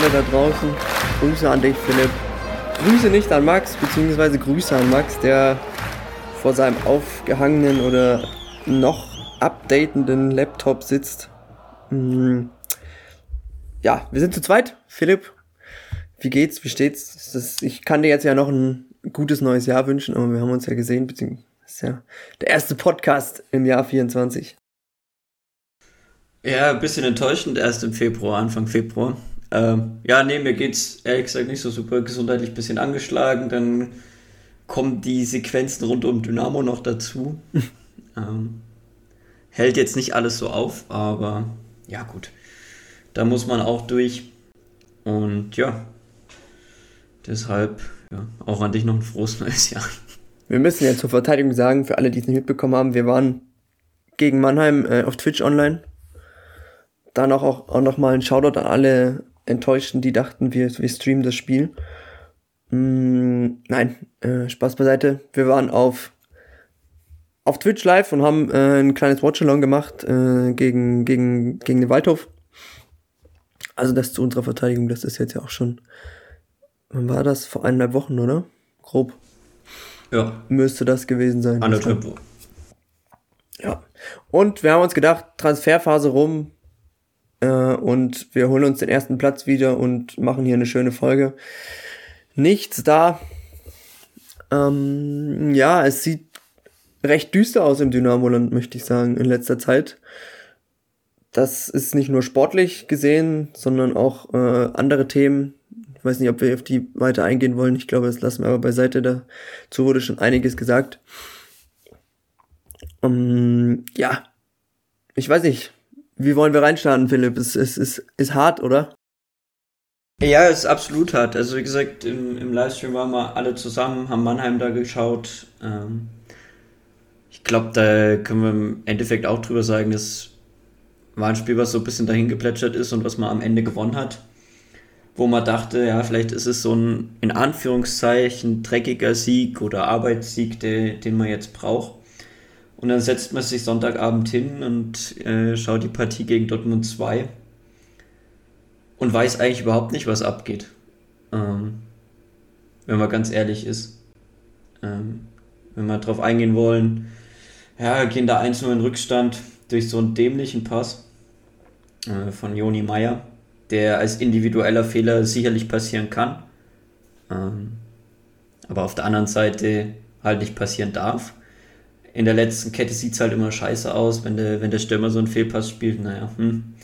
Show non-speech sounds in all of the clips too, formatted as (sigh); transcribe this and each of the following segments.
alle da draußen. Grüße an dich, Philipp. Grüße nicht an Max, beziehungsweise Grüße an Max, der vor seinem aufgehangenen oder noch updatenden Laptop sitzt. Hm. Ja, wir sind zu zweit. Philipp, wie geht's? Wie steht's? Das, ich kann dir jetzt ja noch ein gutes neues Jahr wünschen, aber wir haben uns ja gesehen, beziehungsweise ist ja der erste Podcast im Jahr 24. Ja, ein bisschen enttäuschend erst im Februar, Anfang Februar. Ähm, ja, nee, mir geht's ehrlich gesagt nicht so super gesundheitlich ein bisschen angeschlagen. Dann kommen die Sequenzen rund um Dynamo noch dazu. (laughs) ähm, hält jetzt nicht alles so auf, aber ja, gut. Da muss man auch durch. Und ja, deshalb ja, auch an dich noch ein frohes neues Jahr. Wir müssen ja zur Verteidigung sagen, für alle, die es nicht mitbekommen haben, wir waren gegen Mannheim äh, auf Twitch online. Dann auch, auch, auch nochmal ein Shoutout an alle Enttäuschten, die dachten, wir, wir streamen das Spiel. Mm, nein, äh, Spaß beiseite. Wir waren auf, auf Twitch live und haben äh, ein kleines Watchalong gemacht äh, gegen, gegen, gegen den Waldhof. Also das zu unserer Verteidigung, das ist jetzt ja auch schon, wann war das? Vor eineinhalb Wochen, oder? Grob. Ja. Müsste das gewesen sein. Anderthalb Wochen. Ja. Und wir haben uns gedacht, Transferphase rum und wir holen uns den ersten Platz wieder und machen hier eine schöne Folge. Nichts da. Ähm, ja, es sieht recht düster aus im Dynamoland, möchte ich sagen, in letzter Zeit. Das ist nicht nur sportlich gesehen, sondern auch äh, andere Themen. Ich weiß nicht, ob wir auf die weiter eingehen wollen. Ich glaube, das lassen wir aber beiseite. Dazu wurde schon einiges gesagt. Um, ja, ich weiß nicht. Wie wollen wir reinstarten, Philipp? Es ist, ist, ist hart, oder? Ja, es ist absolut hart. Also wie gesagt, im, im Livestream waren wir alle zusammen, haben Mannheim da geschaut. Ähm, ich glaube, da können wir im Endeffekt auch drüber sagen, das war ein Spiel, was so ein bisschen dahin geplätschert ist und was man am Ende gewonnen hat. Wo man dachte, ja, vielleicht ist es so ein in Anführungszeichen dreckiger Sieg oder Arbeitssieg, der, den man jetzt braucht. Und dann setzt man sich Sonntagabend hin und äh, schaut die Partie gegen Dortmund 2 und weiß eigentlich überhaupt nicht, was abgeht. Ähm, wenn man ganz ehrlich ist. Ähm, wenn wir darauf eingehen wollen, ja, gehen da 1-0 in Rückstand durch so einen dämlichen Pass äh, von Joni Meier, der als individueller Fehler sicherlich passieren kann. Ähm, aber auf der anderen Seite halt nicht passieren darf in der letzten Kette sieht es halt immer scheiße aus, wenn der, wenn der Stürmer so einen Fehlpass spielt. Naja, hm.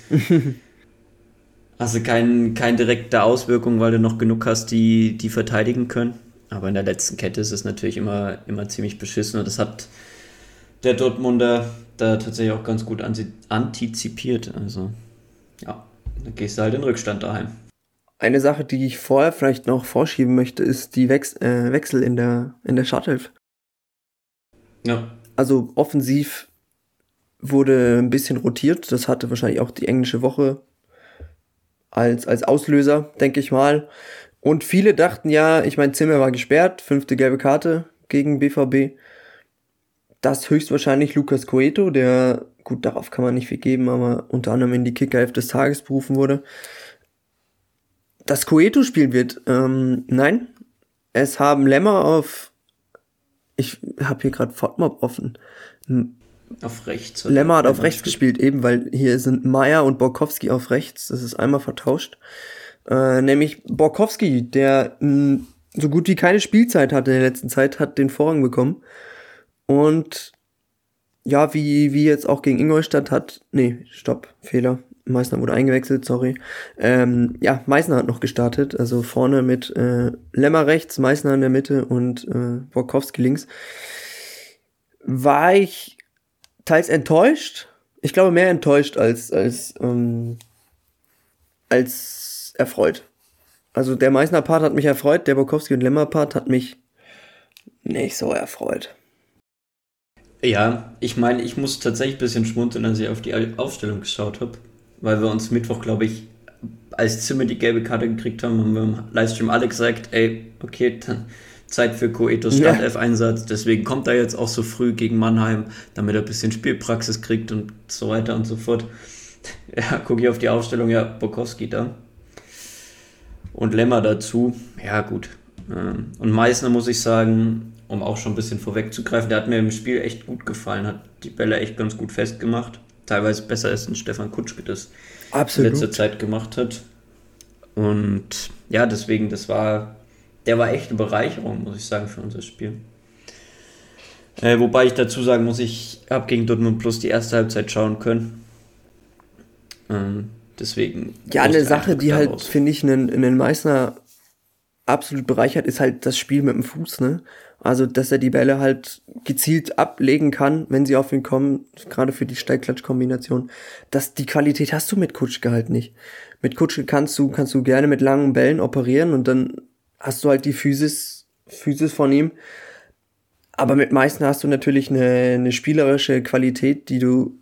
hast du keine kein direkte Auswirkung, weil du noch genug hast, die, die verteidigen können. Aber in der letzten Kette ist es natürlich immer, immer ziemlich beschissen und das hat der Dortmunder da tatsächlich auch ganz gut antizipiert. Also, ja, da gehst du halt in Rückstand daheim. Eine Sache, die ich vorher vielleicht noch vorschieben möchte, ist die Wex äh, Wechsel in der, in der Startelf. Ja. Also offensiv wurde ein bisschen rotiert. Das hatte wahrscheinlich auch die englische Woche als, als Auslöser, denke ich mal. Und viele dachten ja, ich meine, Zimmer war gesperrt, fünfte gelbe Karte gegen BVB. Das höchstwahrscheinlich Lukas Coeto, der, gut, darauf kann man nicht viel geben, aber unter anderem in die Kickerhälfte des Tages berufen wurde. Dass Coeto spielen wird, ähm, nein. Es haben Lämmer auf ich habe hier gerade Fortmob offen. Auf rechts. Lemmer hat auf rechts gespielt, eben, weil hier sind Meier und Borkowski auf rechts. Das ist einmal vertauscht. Äh, nämlich Borkowski, der mh, so gut wie keine Spielzeit hatte in der letzten Zeit, hat den Vorrang bekommen. Und ja, wie, wie jetzt auch gegen Ingolstadt hat. Nee, stopp, Fehler. Meißner wurde eingewechselt, sorry. Ähm, ja, Meißner hat noch gestartet, also vorne mit äh, Lemmer rechts, Meißner in der Mitte und äh, Borkowski links. War ich teils enttäuscht. Ich glaube mehr enttäuscht als als ähm, als erfreut. Also der Meißner Part hat mich erfreut, der Borkowski und Lemmer Part hat mich nicht so erfreut. Ja, ich meine, ich muss tatsächlich ein bisschen schmunzeln, als ich auf die Aufstellung geschaut habe weil wir uns Mittwoch, glaube ich, als Zimmer die gelbe Karte gekriegt haben, haben wir im Livestream alle gesagt, ey, okay, dann Zeit für Coetos Startelf-Einsatz. Ja. Deswegen kommt er jetzt auch so früh gegen Mannheim, damit er ein bisschen Spielpraxis kriegt und so weiter und so fort. (laughs) ja, gucke ich auf die Aufstellung, ja, Bokowski da. Und Lemmer dazu, ja, gut. Ähm, und Meißner muss ich sagen, um auch schon ein bisschen vorwegzugreifen, der hat mir im Spiel echt gut gefallen, hat die Bälle echt ganz gut festgemacht. Teilweise besser als ein Stefan Kutschke das Absolut. in letzter Zeit gemacht hat. Und ja, deswegen, das war, der war echt eine Bereicherung, muss ich sagen, für unser Spiel. Äh, wobei ich dazu sagen muss, ich habe gegen Dortmund Plus die erste Halbzeit schauen können. Ähm, deswegen. Ja, eine Sache, die halt, finde ich, einen, einen Meißner absolut bereichert, ist halt das Spiel mit dem Fuß, ne? Also, dass er die Bälle halt gezielt ablegen kann, wenn sie auf ihn kommen, gerade für die Steigklatsch-Kombination. Das, die Qualität hast du mit Kutschke halt nicht. Mit Kutschke kannst du, kannst du gerne mit langen Bällen operieren und dann hast du halt die Physis, Physis von ihm. Aber mit Meißner hast du natürlich eine, eine spielerische Qualität, die du,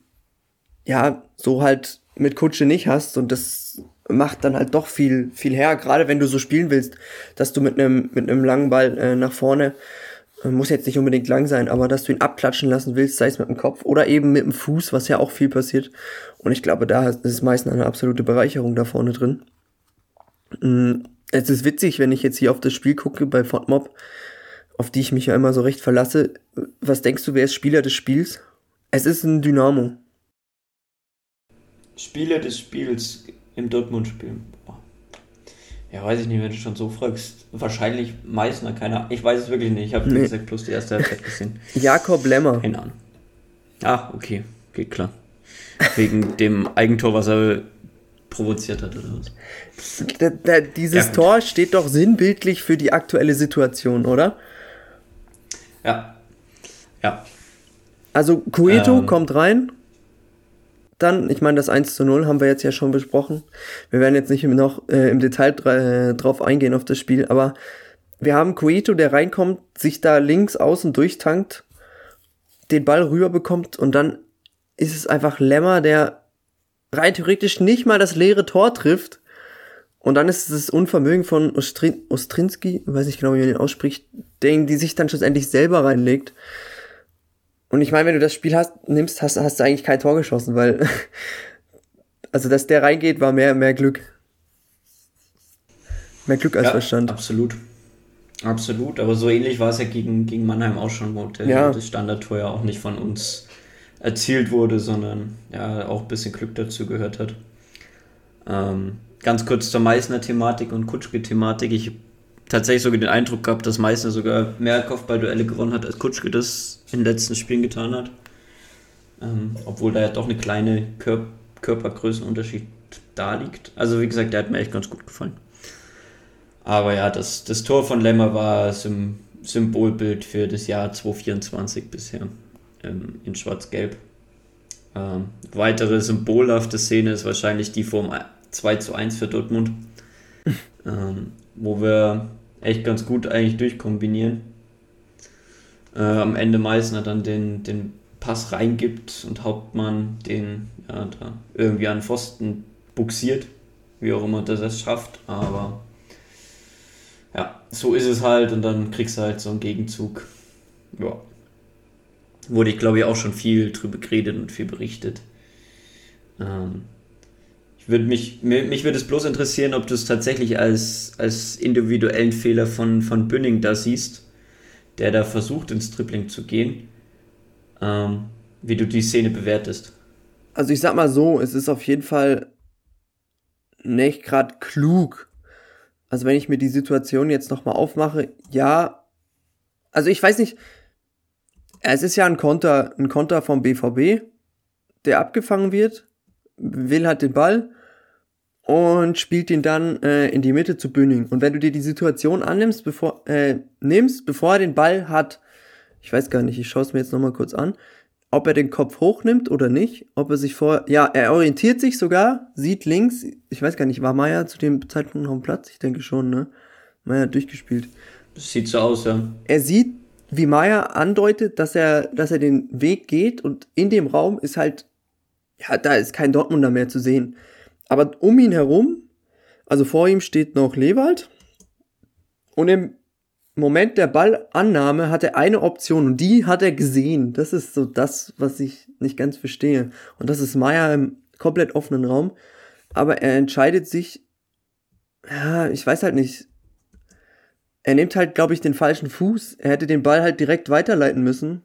ja, so halt mit Kutsche nicht hast und das macht dann halt doch viel, viel her, gerade wenn du so spielen willst, dass du mit einem, mit einem langen Ball äh, nach vorne, äh, muss jetzt nicht unbedingt lang sein, aber dass du ihn abklatschen lassen willst, sei es mit dem Kopf oder eben mit dem Fuß, was ja auch viel passiert. Und ich glaube, da ist meistens eine absolute Bereicherung da vorne drin. Mm, es ist witzig, wenn ich jetzt hier auf das Spiel gucke bei Fortmob, auf die ich mich ja immer so recht verlasse. Was denkst du, wer ist Spieler des Spiels? Es ist ein Dynamo. Spieler des Spiels im Dortmund-Spiel. Ja, weiß ich nicht, wenn du schon so fragst. Wahrscheinlich Meißner, keine Ich weiß es wirklich nicht. Ich habe, nee. gesagt, bloß die erste Halbzeit gesehen. Jakob Lemmer. Keine Ahnung. Ah, okay. Geht klar. Wegen dem Eigentor, was er provoziert hat, oder was? Da, da, dieses ja, Tor steht doch sinnbildlich für die aktuelle Situation, oder? Ja. Ja. Also Cueto ähm, kommt rein, dann, ich meine, das 1 zu 0 haben wir jetzt ja schon besprochen. Wir werden jetzt nicht noch äh, im Detail äh, drauf eingehen auf das Spiel, aber wir haben Cueto, der reinkommt, sich da links außen durchtankt, den Ball rüber bekommt und dann ist es einfach Lämmer, der rein theoretisch nicht mal das leere Tor trifft. Und dann ist es das Unvermögen von Ostrin Ostrinski, weiß nicht genau, wie man den ausspricht, den die sich dann schlussendlich selber reinlegt. Und ich meine, wenn du das Spiel hast, nimmst, hast, hast du eigentlich kein Tor geschossen, weil (laughs) also dass der reingeht, war mehr, mehr Glück. Mehr Glück als ja, Verstand. Absolut. Absolut, aber so ähnlich war es ja gegen, gegen Mannheim auch schon, wo der, ja. das Standardtor ja auch nicht von uns erzielt wurde, sondern ja auch ein bisschen Glück dazu gehört hat. Ähm, ganz kurz zur Meißner-Thematik und Kutschke-Thematik. Ich tatsächlich sogar den Eindruck gehabt, dass Meißner sogar mehr Kopfballduelle gewonnen hat, als Kutschke das in den letzten Spielen getan hat. Ähm, obwohl da ja doch eine kleine Kör Körpergrößenunterschied da liegt. Also wie gesagt, der hat mir echt ganz gut gefallen. Aber ja, das, das Tor von Lemmer war Sym Symbolbild für das Jahr 2024 bisher ähm, in Schwarz-Gelb. Ähm, weitere symbolhafte Szene ist wahrscheinlich die vom 2 zu 1 für Dortmund. Ähm, wo wir echt ganz gut eigentlich durchkombinieren. Äh, am Ende Meißner dann den, den Pass reingibt und Hauptmann den ja, irgendwie an Pfosten buxiert, wie auch immer der das schafft, aber ja, so ist es halt und dann kriegst du halt so einen Gegenzug. Ja. Wurde ich glaube ich auch schon viel drüber geredet und viel berichtet. Ähm, würde mich, mich würde es bloß interessieren, ob du es tatsächlich als, als individuellen Fehler von, von Bünning da siehst, der da versucht, ins Tripling zu gehen, ähm, wie du die Szene bewertest. Also ich sag mal so, es ist auf jeden Fall nicht gerade klug. Also wenn ich mir die Situation jetzt nochmal aufmache, ja, also ich weiß nicht, es ist ja ein Konter, ein Konter vom BVB, der abgefangen wird will halt den Ball und spielt ihn dann äh, in die Mitte zu Bünning. Und wenn du dir die Situation annimmst, bevor, äh, nimmst, bevor er den Ball hat, ich weiß gar nicht, ich schaue es mir jetzt nochmal kurz an, ob er den Kopf hochnimmt oder nicht, ob er sich vor, ja, er orientiert sich sogar, sieht links, ich weiß gar nicht, war Meier zu dem Zeitpunkt noch am Platz? Ich denke schon, ne? Meier hat durchgespielt. Das sieht so aus, ja. Er sieht, wie Meier andeutet, dass er, dass er den Weg geht und in dem Raum ist halt ja, da ist kein Dortmunder mehr zu sehen. Aber um ihn herum, also vor ihm steht noch Lewald. Und im Moment der Ballannahme hat er eine Option und die hat er gesehen. Das ist so das, was ich nicht ganz verstehe. Und das ist Meier im, komplett offenen Raum, aber er entscheidet sich, ja, ich weiß halt nicht. Er nimmt halt, glaube ich, den falschen Fuß. Er hätte den Ball halt direkt weiterleiten müssen.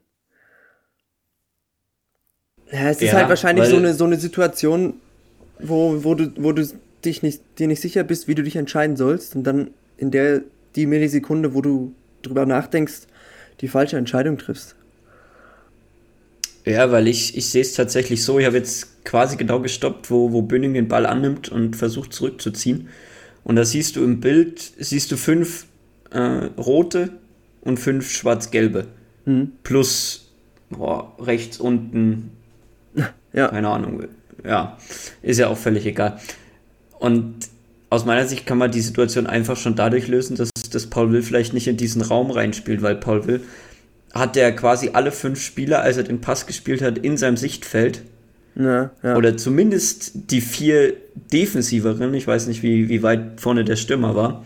Ja, es ist halt wahrscheinlich so eine, so eine Situation, wo, wo du, wo du dich nicht, dir nicht sicher bist, wie du dich entscheiden sollst und dann in der, die Millisekunde, wo du drüber nachdenkst, die falsche Entscheidung triffst. Ja, weil ich, ich sehe es tatsächlich so, ich habe jetzt quasi genau gestoppt, wo, wo Bünning den Ball annimmt und versucht zurückzuziehen. Und da siehst du im Bild, siehst du fünf äh, rote und fünf schwarz-gelbe. Mhm. Plus boah, rechts unten, ja. keine Ahnung, ja, ist ja auch völlig egal. Und aus meiner Sicht kann man die Situation einfach schon dadurch lösen, dass, dass Paul Will vielleicht nicht in diesen Raum reinspielt, weil Paul Will hat er quasi alle fünf Spieler, als er den Pass gespielt hat, in seinem Sichtfeld. Ja, ja. Oder zumindest die vier defensiveren. Ich weiß nicht, wie, wie weit vorne der Stürmer war.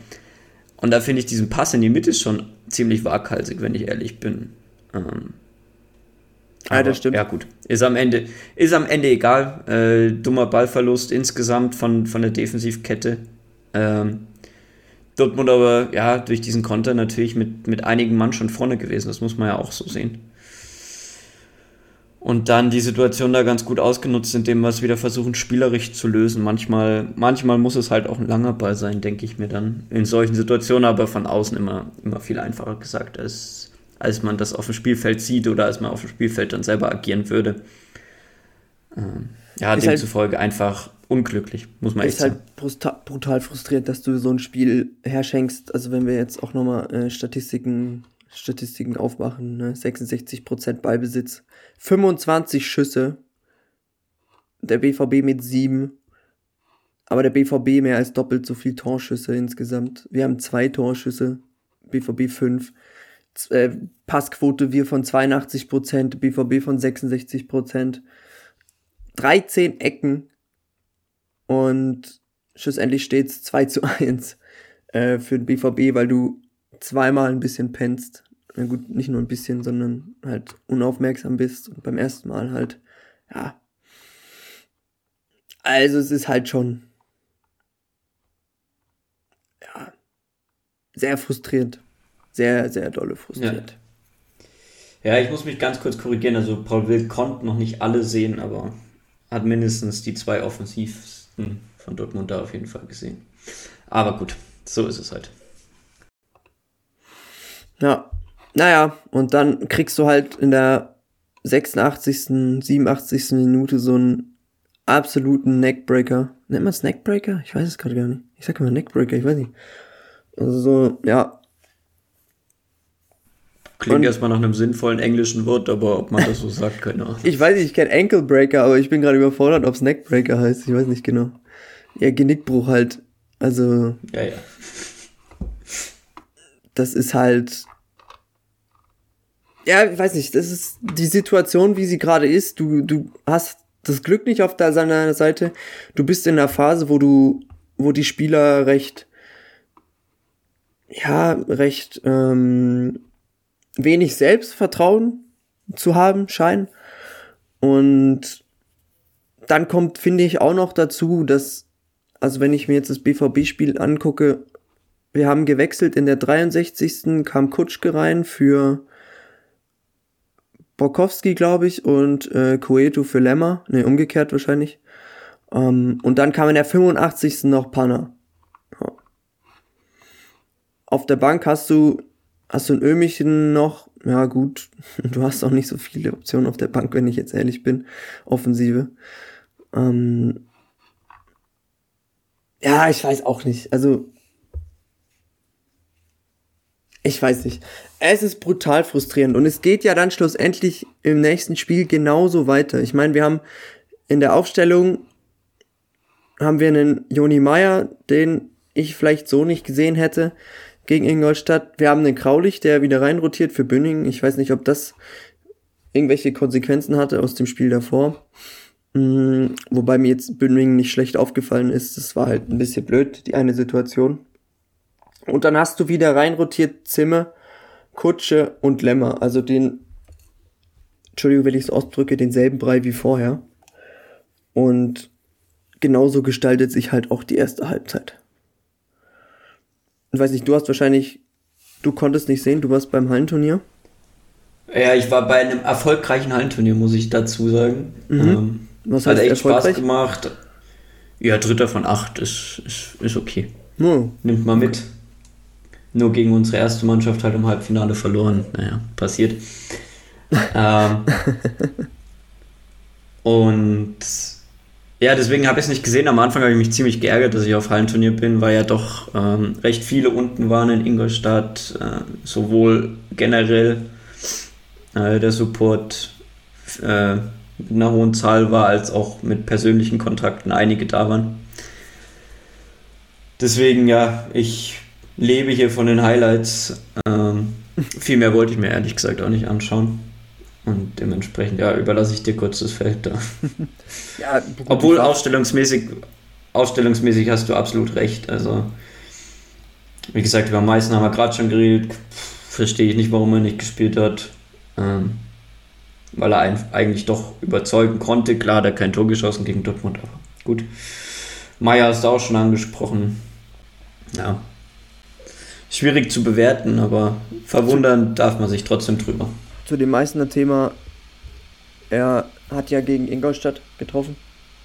Und da finde ich diesen Pass in die Mitte schon ziemlich waghalsig, wenn ich ehrlich bin. Ähm, aber, ja, das stimmt. Ja, gut. Ist am Ende, ist am Ende egal. Äh, dummer Ballverlust insgesamt von, von der Defensivkette. Ähm, Dortmund aber, ja, durch diesen Konter natürlich mit, mit einigen Mann schon vorne gewesen. Das muss man ja auch so sehen. Und dann die Situation da ganz gut ausgenutzt, indem wir es wieder versuchen, spielerisch zu lösen. Manchmal, manchmal muss es halt auch ein langer Ball sein, denke ich mir dann. In solchen Situationen aber von außen immer, immer viel einfacher gesagt, als, als man das auf dem Spielfeld sieht oder als man auf dem Spielfeld dann selber agieren würde. Ähm, ja, ist halt demzufolge halt, einfach unglücklich, muss man echt sagen. Ist halt brutal frustriert, dass du so ein Spiel herschenkst. Also wenn wir jetzt auch nochmal äh, Statistiken, Statistiken aufmachen, ne? 66% Ballbesitz, 25 Schüsse, der BVB mit 7, aber der BVB mehr als doppelt so viel Torschüsse insgesamt. Wir haben zwei Torschüsse, BVB 5. Äh, Passquote wir von 82%, BVB von 66%. 13 Ecken und schlussendlich steht es 2 zu 1 äh, für den BVB, weil du zweimal ein bisschen pennst. Na gut, nicht nur ein bisschen, sondern halt unaufmerksam bist und beim ersten Mal halt, ja. Also es ist halt schon, ja, sehr frustrierend. Sehr, sehr dolle frustriert. Ja. ja, ich muss mich ganz kurz korrigieren. Also Paul Wild konnte noch nicht alle sehen, aber hat mindestens die zwei offensivsten von Dortmund da auf jeden Fall gesehen. Aber gut, so ist es halt. Ja, naja, und dann kriegst du halt in der 86., 87. Minute so einen absoluten Neckbreaker. Nennt man es Neckbreaker? Ich weiß es gerade gar nicht. Ich sag immer Neckbreaker, ich weiß nicht. Also so, ja, Klingt erstmal nach einem sinnvollen englischen Wort, aber ob man das so (laughs) sagt, keine Ahnung. ich weiß nicht, ich kenne Ankle-Breaker, aber ich bin gerade überfordert, ob es Neckbreaker heißt. Ich weiß nicht genau. Ja, Genickbruch halt. Also. Ja, ja. Das ist halt. Ja, ich weiß nicht, das ist die Situation, wie sie gerade ist. Du, du hast das Glück nicht auf deiner Seite. Du bist in einer Phase, wo du, wo die Spieler recht, ja, recht, ähm, wenig Selbstvertrauen zu haben scheinen. Und dann kommt, finde ich, auch noch dazu, dass, also wenn ich mir jetzt das BVB-Spiel angucke, wir haben gewechselt in der 63. kam Kutschke rein für Borkowski, glaube ich, und äh, Coeto für Lemmer. Ne, umgekehrt wahrscheinlich. Ähm, und dann kam in der 85. noch Panna. Auf der Bank hast du Hast du ein Ömichen noch? Ja, gut. (laughs) Du hast auch nicht so viele Optionen auf der Bank, wenn ich jetzt ehrlich bin. Offensive. Ähm ja, ich weiß auch nicht. Also, ich weiß nicht. Es ist brutal frustrierend und es geht ja dann schlussendlich im nächsten Spiel genauso weiter. Ich meine, wir haben in der Aufstellung haben wir einen Joni Meier, den ich vielleicht so nicht gesehen hätte gegen Ingolstadt. Wir haben den Kraulich, der wieder reinrotiert für Bünning. Ich weiß nicht, ob das irgendwelche Konsequenzen hatte aus dem Spiel davor. Mhm, wobei mir jetzt Bünning nicht schlecht aufgefallen ist. Das war halt ein bisschen blöd, die eine Situation. Und dann hast du wieder reinrotiert Zimmer, Kutsche und Lemmer. Also den, Entschuldigung, wenn ich es ausdrücke, denselben Brei wie vorher. Und genauso gestaltet sich halt auch die erste Halbzeit. Ich weiß nicht, du hast wahrscheinlich, du konntest nicht sehen, du warst beim Hallenturnier. Ja, ich war bei einem erfolgreichen Hallenturnier, muss ich dazu sagen. Mhm. Ähm, Was hat echt Spaß gemacht. Ja, Dritter von acht ist, ist, ist okay. Oh. Nimmt mal mit. Nur gegen unsere erste Mannschaft halt im Halbfinale verloren. Naja, passiert. (laughs) ähm, und ja, deswegen habe ich es nicht gesehen. Am Anfang habe ich mich ziemlich geärgert, dass ich auf Hallenturnier bin, weil ja doch ähm, recht viele unten waren in Ingolstadt. Äh, sowohl generell äh, der Support äh, mit einer hohen Zahl war, als auch mit persönlichen Kontakten einige da waren. Deswegen, ja, ich lebe hier von den Highlights. Ähm, viel mehr wollte ich mir ehrlich gesagt auch nicht anschauen. Und dementsprechend, ja, überlasse ich dir kurz das Feld da. (laughs) ja, Obwohl ausstellungsmäßig, ausstellungsmäßig hast du absolut recht. Also, wie gesagt, über Meißen haben wir gerade schon geredet. Verstehe ich nicht, warum er nicht gespielt hat. Ähm, weil er eigentlich doch überzeugen konnte. Klar, der kein Tor geschossen gegen Dortmund, aber gut. Meier hast du auch schon angesprochen. Ja. Schwierig zu bewerten, aber verwundern darf man sich trotzdem drüber. Zu dem Meißner Thema, er hat ja gegen Ingolstadt getroffen,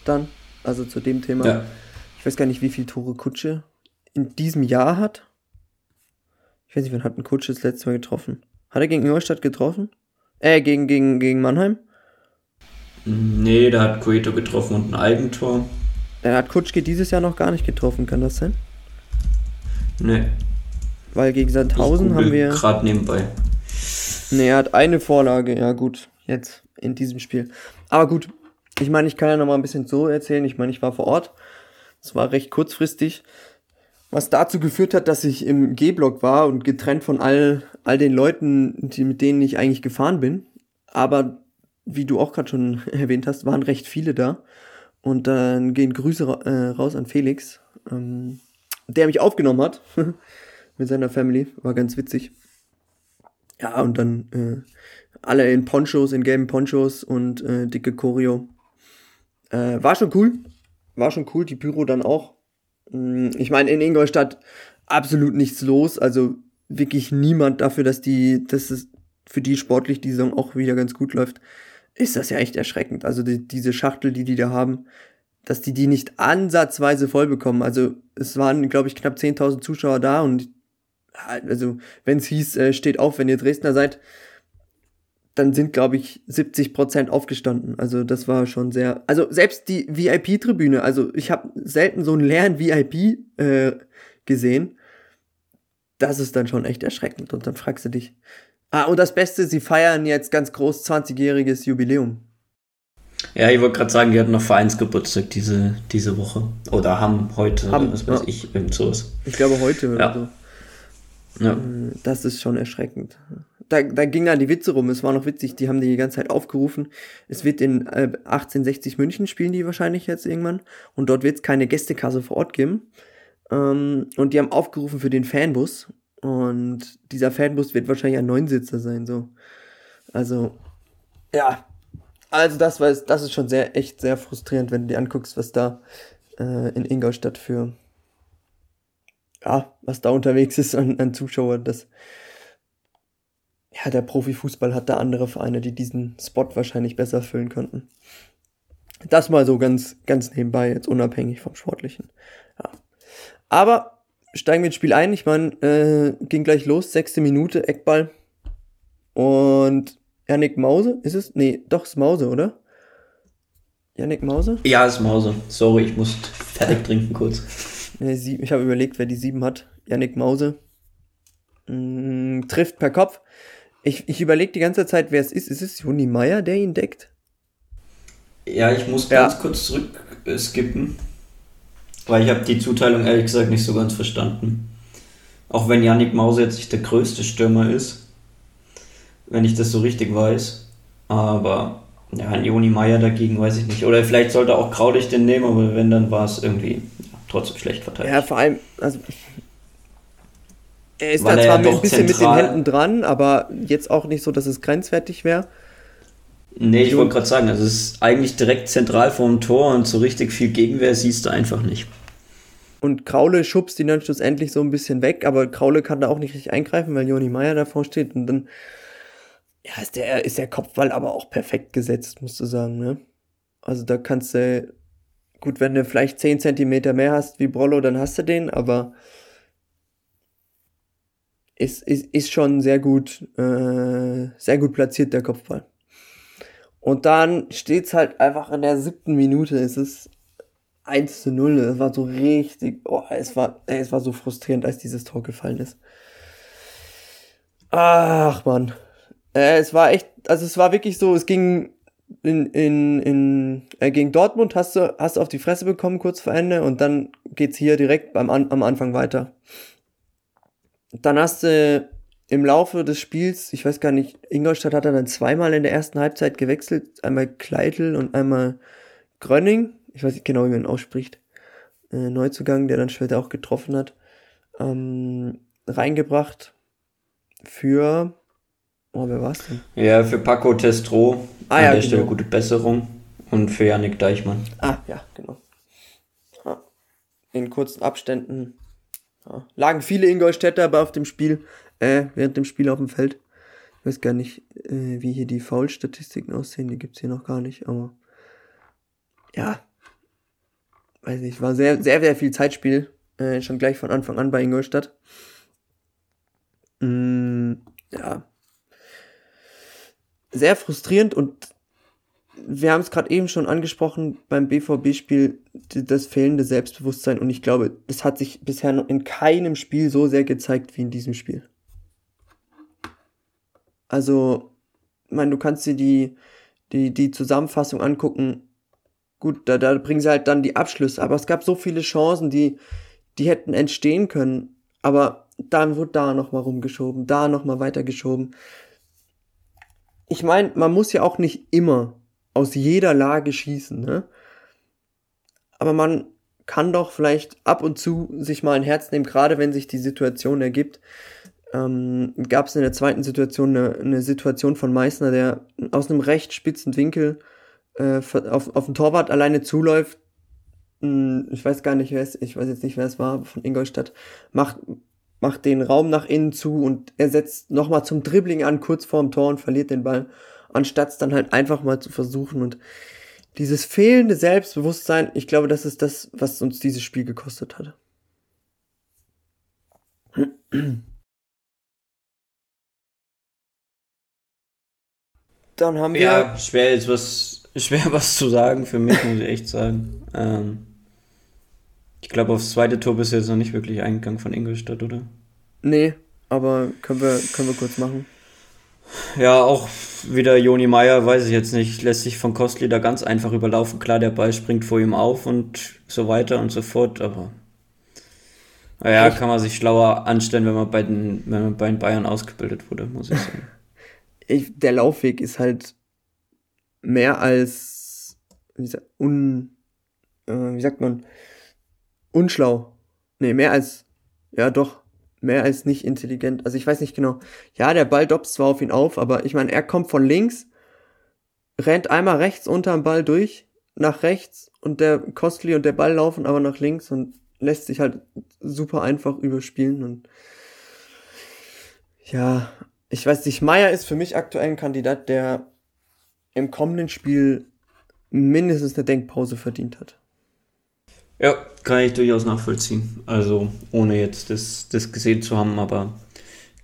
dann. Also zu dem Thema. Ja. Ich weiß gar nicht, wie viele Tore Kutsche in diesem Jahr hat. Ich weiß nicht, wann hat ein Kutsche das letzte Mal getroffen? Hat er gegen Ingolstadt getroffen? Äh, gegen, gegen, gegen Mannheim? Nee, da hat Coeto getroffen und ein Eigentor. Er hat Kutschke dieses Jahr noch gar nicht getroffen, kann das sein? Nee. Weil gegen Sandhausen haben wir. Gerade nebenbei. Nee, er hat eine Vorlage, ja gut, jetzt in diesem Spiel. Aber gut, ich meine, ich kann ja noch mal ein bisschen so erzählen. Ich meine, ich war vor Ort. Es war recht kurzfristig. Was dazu geführt hat, dass ich im G-Block war und getrennt von all, all den Leuten, die, mit denen ich eigentlich gefahren bin. Aber wie du auch gerade schon (laughs) erwähnt hast, waren recht viele da. Und dann gehen Grüße äh, raus an Felix, ähm, der mich aufgenommen hat (laughs) mit seiner Family. War ganz witzig. Ja, und dann äh, alle in Ponchos, in gelben Ponchos und äh, dicke Choreo. Äh, war schon cool. War schon cool. Die Büro dann auch. Mm, ich meine, in Ingolstadt absolut nichts los. Also wirklich niemand dafür, dass die, dass es für die sportlich die Saison auch wieder ganz gut läuft, ist das ja echt erschreckend. Also die, diese Schachtel, die die da haben, dass die die nicht ansatzweise voll bekommen. Also es waren, glaube ich, knapp 10.000 Zuschauer da und also wenn es hieß, äh, steht auf, wenn ihr Dresdner seid, dann sind, glaube ich, 70 Prozent aufgestanden. Also das war schon sehr. Also selbst die VIP-Tribüne, also ich habe selten so einen leeren VIP äh, gesehen. Das ist dann schon echt erschreckend. Und dann fragst du dich. Ah, und das Beste, sie feiern jetzt ganz groß 20-jähriges Jubiläum. Ja, ich wollte gerade sagen, die hatten noch Vereinsgeburtstag diese, diese Woche. Oder haben heute, haben, was weiß ja. ich, irgend sowas. Ich glaube heute oder ja. so. Ja. Äh, das ist schon erschreckend da, da ging dann die Witze rum. Es war noch witzig, die haben die, die ganze Zeit aufgerufen. Es wird in äh, 1860 München spielen die wahrscheinlich jetzt irgendwann. Und dort wird es keine Gästekasse vor Ort geben. Ähm, und die haben aufgerufen für den Fanbus. Und dieser Fanbus wird wahrscheinlich ein Neunsitzer sein, so. Also, ja. Also das war, das ist schon sehr, echt sehr frustrierend, wenn du dir anguckst, was da äh, in Ingolstadt für, ja, was da unterwegs ist an, an Zuschauern. Das, ja, der Profifußball hat da andere Vereine, die diesen Spot wahrscheinlich besser füllen könnten. Das mal so ganz, ganz nebenbei, jetzt unabhängig vom Sportlichen. Ja. Aber steigen wir ins Spiel ein. Ich meine, äh, ging gleich los, sechste Minute, Eckball. Und Yannick Mause, ist es? Nee, doch, ist Mause, oder? Yannick Mause? Ja, ist Mause. Sorry, ich muss fertig trinken kurz. Ich habe überlegt, wer die sieben hat. Yannick Mause. Mm, trifft per Kopf. Ich, ich überlege die ganze Zeit, wer es ist. Ist es Juni Meier, der ihn deckt? Ja, ich muss ja. ganz kurz zurück äh, skippen. Weil ich habe die Zuteilung ehrlich gesagt nicht so ganz verstanden. Auch wenn Yannick Mause jetzt nicht der größte Stürmer ist. Wenn ich das so richtig weiß. Aber ja, Joni Meier dagegen weiß ich nicht. Oder vielleicht sollte auch Kraulich den nehmen, aber wenn, dann war es irgendwie trotzdem schlecht verteilt. Ja, vor allem, also er ist Weil da zwar ja ein bisschen mit den Händen dran, aber jetzt auch nicht so, dass es grenzwertig wäre. Nee, ich wollte gerade sagen, also es ist eigentlich direkt zentral vorm Tor und so richtig viel Gegenwehr siehst du einfach nicht. Und Kraule schubst ihn dann schlussendlich so ein bisschen weg, aber Kraule kann da auch nicht richtig eingreifen, weil Joni Meier davor steht und dann ja, ist der, ist der Kopfball aber auch perfekt gesetzt, musst du sagen, ne? Also da kannst du, gut, wenn du vielleicht 10 Zentimeter mehr hast wie Brollo, dann hast du den, aber ist, ist, ist schon sehr gut, äh, sehr gut platziert, der Kopfball. Und dann steht's halt einfach in der siebten Minute, es ist 1 zu 0. Es war so richtig, oh, es war, ey, es war so frustrierend, als dieses Tor gefallen ist. Ach man. Äh, es war echt, also es war wirklich so, es ging in, in, in, äh, gegen Dortmund hast du, hast du auf die Fresse bekommen kurz vor Ende und dann geht's hier direkt beim, am Anfang weiter. Dann hast du im Laufe des Spiels, ich weiß gar nicht, Ingolstadt hat dann zweimal in der ersten Halbzeit gewechselt, einmal Kleidl und einmal Grönning, ich weiß nicht genau, wie man ausspricht, äh, Neuzugang, der dann später auch getroffen hat, ähm, reingebracht für, oh, wer war's denn? Ja, für Paco Testro, Ah, an ja, der genau. Stelle gute Besserung und für Yannick Deichmann. Ah, ja, genau. Ja. In kurzen Abständen ja. lagen viele Ingolstädter aber auf dem Spiel, äh, während dem Spiel auf dem Feld. Ich weiß gar nicht, äh, wie hier die Foul-Statistiken aussehen, die gibt's hier noch gar nicht, aber ja, weiß nicht, war sehr, sehr, sehr viel Zeitspiel, äh, schon gleich von Anfang an bei Ingolstadt. Mm, ja. Sehr frustrierend und wir haben es gerade eben schon angesprochen beim BVB-Spiel, das fehlende Selbstbewusstsein und ich glaube, das hat sich bisher noch in keinem Spiel so sehr gezeigt wie in diesem Spiel. Also, ich meine, du kannst dir die, die, die Zusammenfassung angucken. Gut, da, da bringen sie halt dann die Abschlüsse, aber es gab so viele Chancen, die, die hätten entstehen können, aber dann wurde da nochmal rumgeschoben, da nochmal weitergeschoben. Ich meine, man muss ja auch nicht immer aus jeder Lage schießen, ne? Aber man kann doch vielleicht ab und zu sich mal ein Herz nehmen, gerade wenn sich die Situation ergibt. Ähm, Gab es in der zweiten Situation eine, eine Situation von Meißner, der aus einem recht spitzen Winkel äh, auf, auf den Torwart alleine zuläuft. Hm, Ich weiß gar nicht, wer es, ich weiß jetzt nicht, wer es war, von Ingolstadt, macht, macht den Raum nach innen zu und er setzt nochmal zum Dribbling an, kurz vorm Tor und verliert den Ball, anstatt es dann halt einfach mal zu versuchen und dieses fehlende Selbstbewusstsein, ich glaube, das ist das, was uns dieses Spiel gekostet hat. Dann haben wir. Ja, schwer jetzt was, (laughs) schwer was zu sagen für mich, muss ich echt sagen. Ähm, ich glaube, aufs zweite Tor bist du jetzt noch nicht wirklich eingegangen von Ingolstadt, oder? Nee, aber können wir, können wir kurz machen. Ja, auch wieder Joni Meier, weiß ich jetzt nicht, lässt sich von Kostli da ganz einfach überlaufen. Klar, der Ball springt vor ihm auf und so weiter und so fort, aber naja, kann man sich schlauer anstellen, wenn man bei den, wenn man bei den Bayern ausgebildet wurde, muss ich sagen. (laughs) Ich, der Laufweg ist halt mehr als wie, sa- un, äh, wie sagt man unschlau. Nee, mehr als ja doch mehr als nicht intelligent. Also ich weiß nicht genau. Ja, der Ball dopst zwar auf ihn auf, aber ich meine, er kommt von links, rennt einmal rechts unterm Ball durch, nach rechts und der Kostli und der Ball laufen aber nach links und lässt sich halt super einfach überspielen und ja, ich weiß nicht, Meier ist für mich aktuell ein Kandidat, der im kommenden Spiel mindestens eine Denkpause verdient hat. Ja, kann ich durchaus nachvollziehen. Also, ohne jetzt das, das gesehen zu haben, aber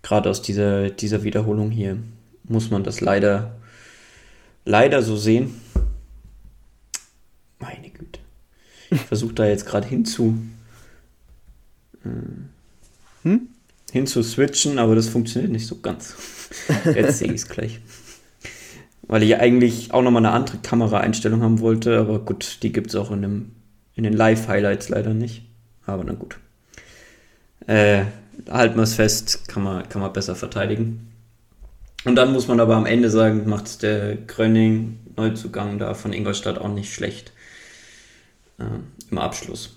gerade aus dieser, dieser Wiederholung hier muss man das leider, leider so sehen. Meine Güte. Ich (laughs) versuche da jetzt gerade hinzu, äh, Hm? hinzu switchen, aber das funktioniert nicht so ganz. (laughs) Jetzt sehe ich es gleich. Weil ich eigentlich auch nochmal eine andere Kameraeinstellung haben wollte, aber gut, die gibt es auch in, dem, in den Live-Highlights leider nicht. Aber na gut. Äh, halten wir es fest, kann man, kann man besser verteidigen. Und dann muss man aber am Ende sagen, macht der Gröning Neuzugang da von Ingolstadt auch nicht schlecht. Äh, Im Abschluss.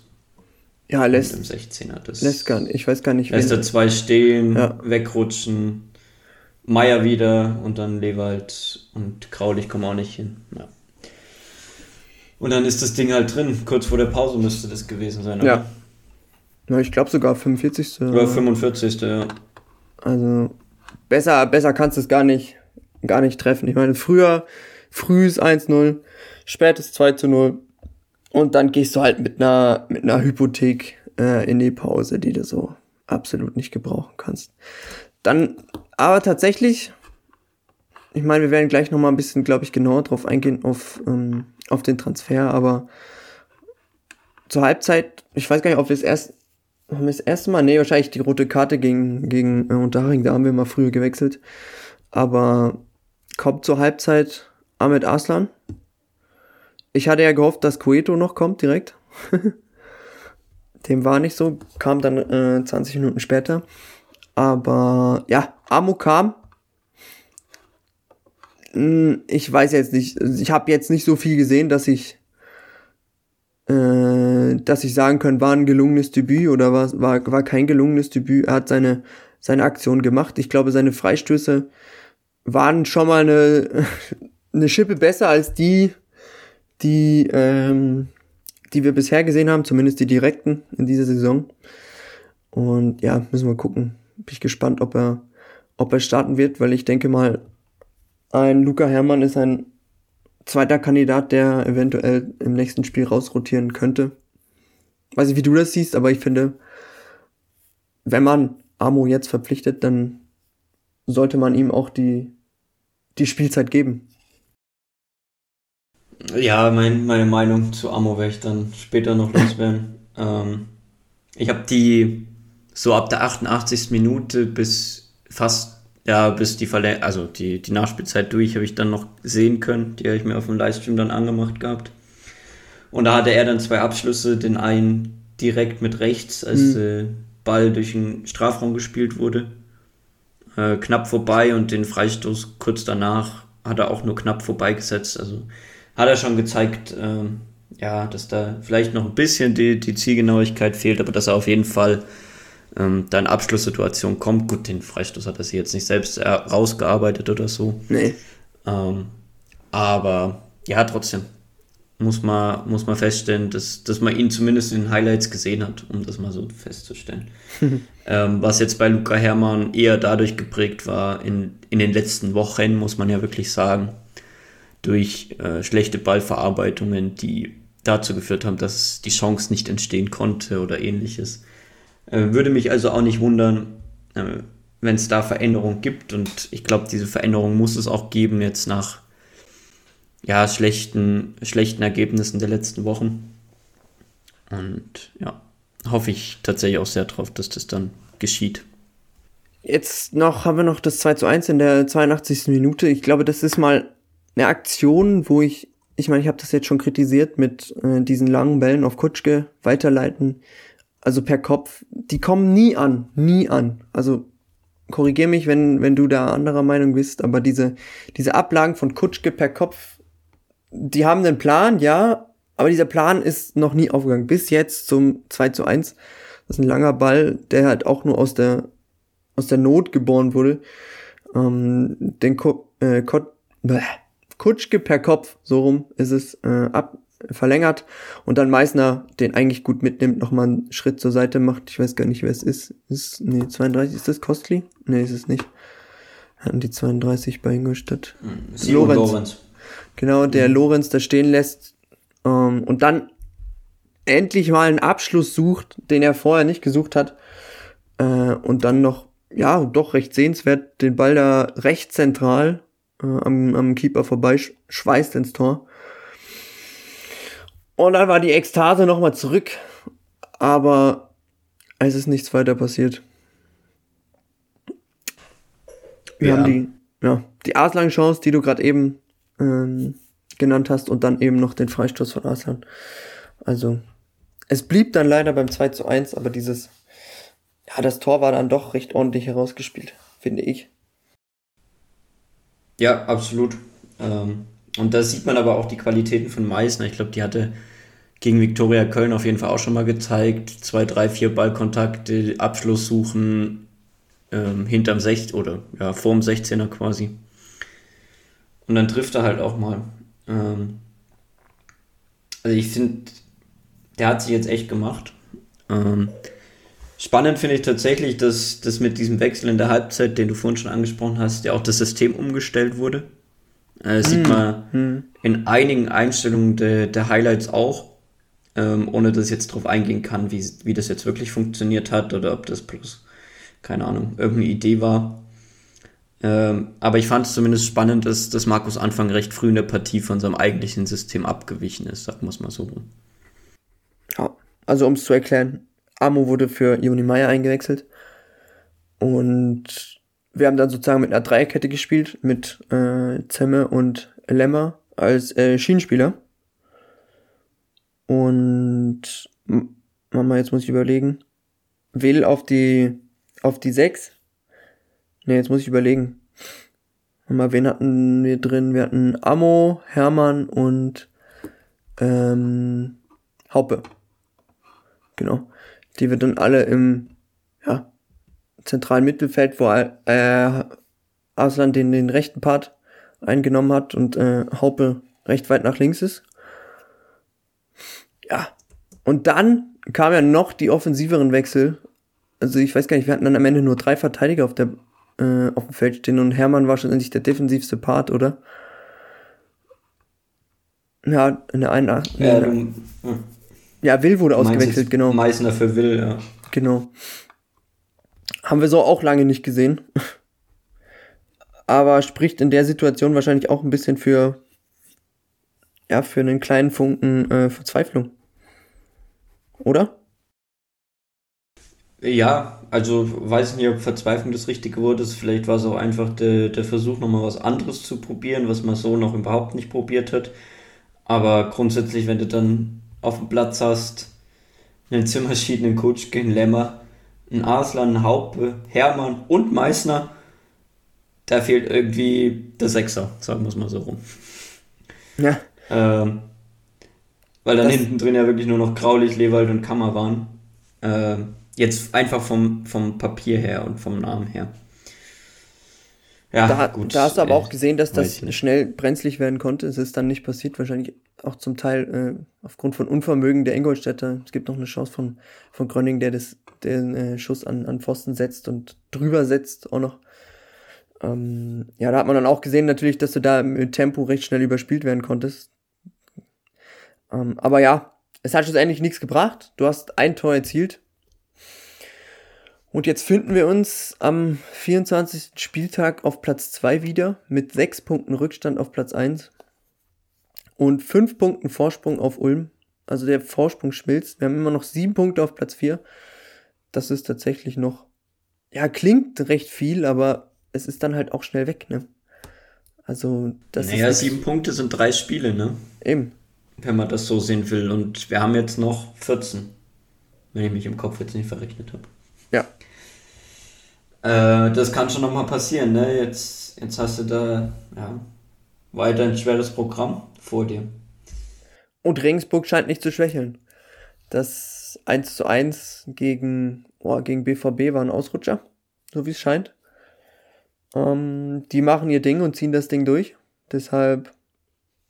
Ja, lässt, im 16er. Das lässt gar nicht. Ich weiß gar nicht, lässt er zwei stehen, Ja. wegrutschen. Meier wieder und dann Lewald und Kraulich kommen auch nicht hin. Ja. Und dann ist das Ding halt drin. Kurz vor der Pause müsste das gewesen sein. Ja. ja ich glaube sogar 45. Oder 45. Ja. Also besser, besser kannst du es gar nicht, gar nicht treffen. Ich meine, früher, früh ist 1-0, spät ist 2 0. Und dann gehst du halt mit einer, mit einer Hypothek äh, in die Pause, die du so absolut nicht gebrauchen kannst. Dann, aber tatsächlich, ich meine, wir werden gleich nochmal ein bisschen, glaube ich, genauer drauf eingehen, auf, ähm, auf den Transfer, aber zur Halbzeit, ich weiß gar nicht, ob wir es erst, haben wir das erste Mal, nee, wahrscheinlich die rote Karte gegen, gegen äh, Unterhaching, da haben wir mal früher gewechselt, aber kommt zur Halbzeit Ahmed Aslan. Ich hatte ja gehofft, dass Cueto noch kommt direkt. (laughs) Dem war nicht so, kam dann äh, 20 Minuten später. Aber ja, Amo kam. Hm, ich weiß jetzt nicht, ich habe jetzt nicht so viel gesehen, dass ich äh, dass ich sagen kann, war ein gelungenes Debüt oder war, war, war kein gelungenes Debüt. Er hat seine, seine Aktion gemacht. Ich glaube, seine Freistöße waren schon mal eine, (laughs) eine Schippe besser als die, die, ähm, die wir bisher gesehen haben, zumindest die direkten in dieser Saison. Und ja, müssen wir gucken. Bin ich gespannt, ob er, ob er starten wird, weil ich denke mal, ein Luca Hermann ist ein zweiter Kandidat, der eventuell im nächsten Spiel rausrotieren könnte. Weiß nicht, wie du das siehst, aber ich finde, wenn man Amo jetzt verpflichtet, dann sollte man ihm auch die, die Spielzeit geben. Ja, mein, meine Meinung zu Amo werde ich dann später noch loswerden. (laughs) ähm, ich habe die so ab der 88. Minute bis fast, ja, bis die Verlängerung, also die, die Nachspielzeit durch, habe ich dann noch sehen können. Die habe ich mir auf dem Livestream dann angemacht gehabt. Und da hatte er dann zwei Abschlüsse, den einen direkt mit rechts, als mhm. äh, Ball durch den Strafraum gespielt wurde. Äh, knapp vorbei und den Freistoß kurz danach hat er auch nur knapp vorbeigesetzt. Also hat er schon gezeigt, ähm, ja, dass da vielleicht noch ein bisschen die, die Zielgenauigkeit fehlt, aber dass er auf jeden Fall ähm, da in Abschlusssituation kommt. Gut, den Freistoß hat er sich jetzt nicht selbst rausgearbeitet oder so. Nee. Ähm, aber ja, trotzdem muss man, muss man feststellen, dass, dass man ihn zumindest in den Highlights gesehen hat, um das mal so festzustellen. (laughs) ähm, was jetzt bei Luca Hermann eher dadurch geprägt war, in, in den letzten Wochen, muss man ja wirklich sagen, durch äh, schlechte Ballverarbeitungen, die dazu geführt haben, dass die Chance nicht entstehen konnte oder ähnliches. Äh, würde mich also auch nicht wundern, äh, wenn es da Veränderungen gibt und ich glaube, diese Veränderung muss es auch geben jetzt nach ja, schlechten, schlechten Ergebnissen der letzten Wochen. Und ja, hoffe ich tatsächlich auch sehr drauf, dass das dann geschieht. Jetzt noch haben wir noch das 2 zu 1 in der 82. Minute. Ich glaube, das ist mal eine Aktion, wo ich, ich meine, ich habe das jetzt schon kritisiert mit äh, diesen langen Bällen auf Kutschke weiterleiten, also per Kopf, die kommen nie an, nie an. Also korrigier mich, wenn wenn du da anderer Meinung bist, aber diese diese Ablagen von Kutschke per Kopf, die haben einen Plan, ja, aber dieser Plan ist noch nie aufgegangen. Bis jetzt zum 2 zu 1. Das ist ein langer Ball, der halt auch nur aus der aus der Not geboren wurde. Ähm, den Ko äh, Kot Bäh Kutschke per Kopf, so rum ist es, äh, ab, verlängert und dann Meißner den eigentlich gut mitnimmt, nochmal einen Schritt zur Seite macht. Ich weiß gar nicht, wer es ist. ist nee, 32, ist das Costly? Nee, ist es nicht. Hatten die 32 bei Ingolstadt. Mhm, Lorenz. Lorenz. Genau, der mhm. Lorenz da stehen lässt ähm, und dann endlich mal einen Abschluss sucht, den er vorher nicht gesucht hat. Äh, und dann noch, ja, doch recht sehenswert, den Ball da recht zentral äh, am, am Keeper vorbei, schweißt ins Tor. Und dann war die Ekstase nochmal zurück, aber es ist nichts weiter passiert. Wir ja. haben die, ja, die Arslan-Chance, die du gerade eben ähm, genannt hast, und dann eben noch den Freistoß von Arslan. Also, es blieb dann leider beim 2 zu 1, aber dieses, ja, das Tor war dann doch recht ordentlich herausgespielt, finde ich. Ja, absolut. Ähm, und da sieht man aber auch die Qualitäten von Meißner. Ich glaube, die hatte gegen Viktoria Köln auf jeden Fall auch schon mal gezeigt. Zwei, drei, vier Ballkontakte, Abschluss suchen, ähm, hinterm 16 oder ja, vorm 16er quasi. Und dann trifft er halt auch mal. Ähm, also ich finde, der hat sich jetzt echt gemacht. Ähm, spannend finde ich tatsächlich, dass das mit diesem Wechsel in der Halbzeit, den du vorhin schon angesprochen hast, ja auch das System umgestellt wurde. Äh, sieht man hm. in einigen Einstellungen de, der Highlights auch, ähm, ohne dass ich jetzt drauf eingehen kann, wie, wie das jetzt wirklich funktioniert hat oder ob das bloß, keine Ahnung, irgendeine Idee war. Ähm, aber ich fand es zumindest spannend, dass, dass Markus Anfang recht früh in der Partie von seinem eigentlichen System abgewichen ist, sagen wir es mal so. Ja, also um es zu erklären, Amo wurde für Joni Meyer eingewechselt und wir haben dann sozusagen mit einer Dreierkette gespielt, mit äh, Zemme und Lemmer als äh, Schienenspieler. Und Mama, jetzt muss ich überlegen. Will auf die auf die 6 Ne, jetzt muss ich überlegen. Mal, wen hatten wir drin? Wir hatten Amo, Hermann und ähm, Haupe. Genau. Die wir dann alle im ja, zentralen Mittelfeld, wo äh, Aslan den, den rechten Part eingenommen hat und äh, Haupe recht weit nach links ist. Ja. Und dann kam ja noch die offensiveren Wechsel. Also ich weiß gar nicht, wir hatten dann am Ende nur drei Verteidiger auf der äh, auf dem Feld stehen und Hermann war schon endlich der defensivste Part, oder? Ja, in der einen ja. ja, Will wurde ausgewechselt, genau. Meißner für Will, ja. Genau. Haben wir so auch lange nicht gesehen. Aber spricht in der Situation wahrscheinlich auch ein bisschen für, ja, für einen kleinen Funken äh, Verzweiflung. Oder? Ja, also weiß nicht, ob Verzweiflung das richtige Wort ist. Vielleicht war es auch einfach der, der Versuch, nochmal was anderes zu probieren, was man so noch überhaupt nicht probiert hat. Aber grundsätzlich, wenn du dann auf dem Platz hast, einen Zimmerschied, einen Coach, einen Lämmer, einen Arslan, einen Haupe, Hermann und Meißner, da fehlt irgendwie der Sechser, sagen wir es mal so rum. Ja. Ähm, weil dann das hinten drin ja wirklich nur noch Graulich, Lewald und Kammer waren. Ähm, Jetzt einfach vom, vom Papier her und vom Namen her. Ja, da, gut. Da hast du aber auch gesehen, dass das schnell brenzlig werden konnte. Es ist dann nicht passiert, wahrscheinlich auch zum Teil äh, aufgrund von Unvermögen der Ingolstädter. Es gibt noch eine Chance von, von Gröning, der das, den äh, Schuss an, an Pfosten setzt und drüber setzt auch noch. Ähm, ja, da hat man dann auch gesehen natürlich, dass du da mit Tempo recht schnell überspielt werden konntest. Ähm, aber ja, es hat schlussendlich nichts gebracht. Du hast ein Tor erzielt und jetzt finden wir uns am 24. Spieltag auf Platz 2 wieder mit 6 Punkten Rückstand auf Platz 1 und 5 Punkten Vorsprung auf Ulm. Also der Vorsprung schmilzt. Wir haben immer noch 7 Punkte auf Platz 4. Das ist tatsächlich noch, ja, klingt recht viel, aber es ist dann halt auch schnell weg, ne? Also, das naja, ist. Naja, 7 Punkte sind 3 Spiele, ne? Eben. Wenn man das so sehen will. Und wir haben jetzt noch 14. Wenn ich mich im Kopf jetzt nicht verrechnet habe. Ja. Äh, das kann schon nochmal passieren, ne? Jetzt, jetzt hast du da ja, weiter ein schweres Programm vor dir. Und Regensburg scheint nicht zu schwächeln. Das 1 zu 1 gegen, oh, gegen BVB war ein Ausrutscher, so wie es scheint. Ähm, die machen ihr Ding und ziehen das Ding durch. Deshalb,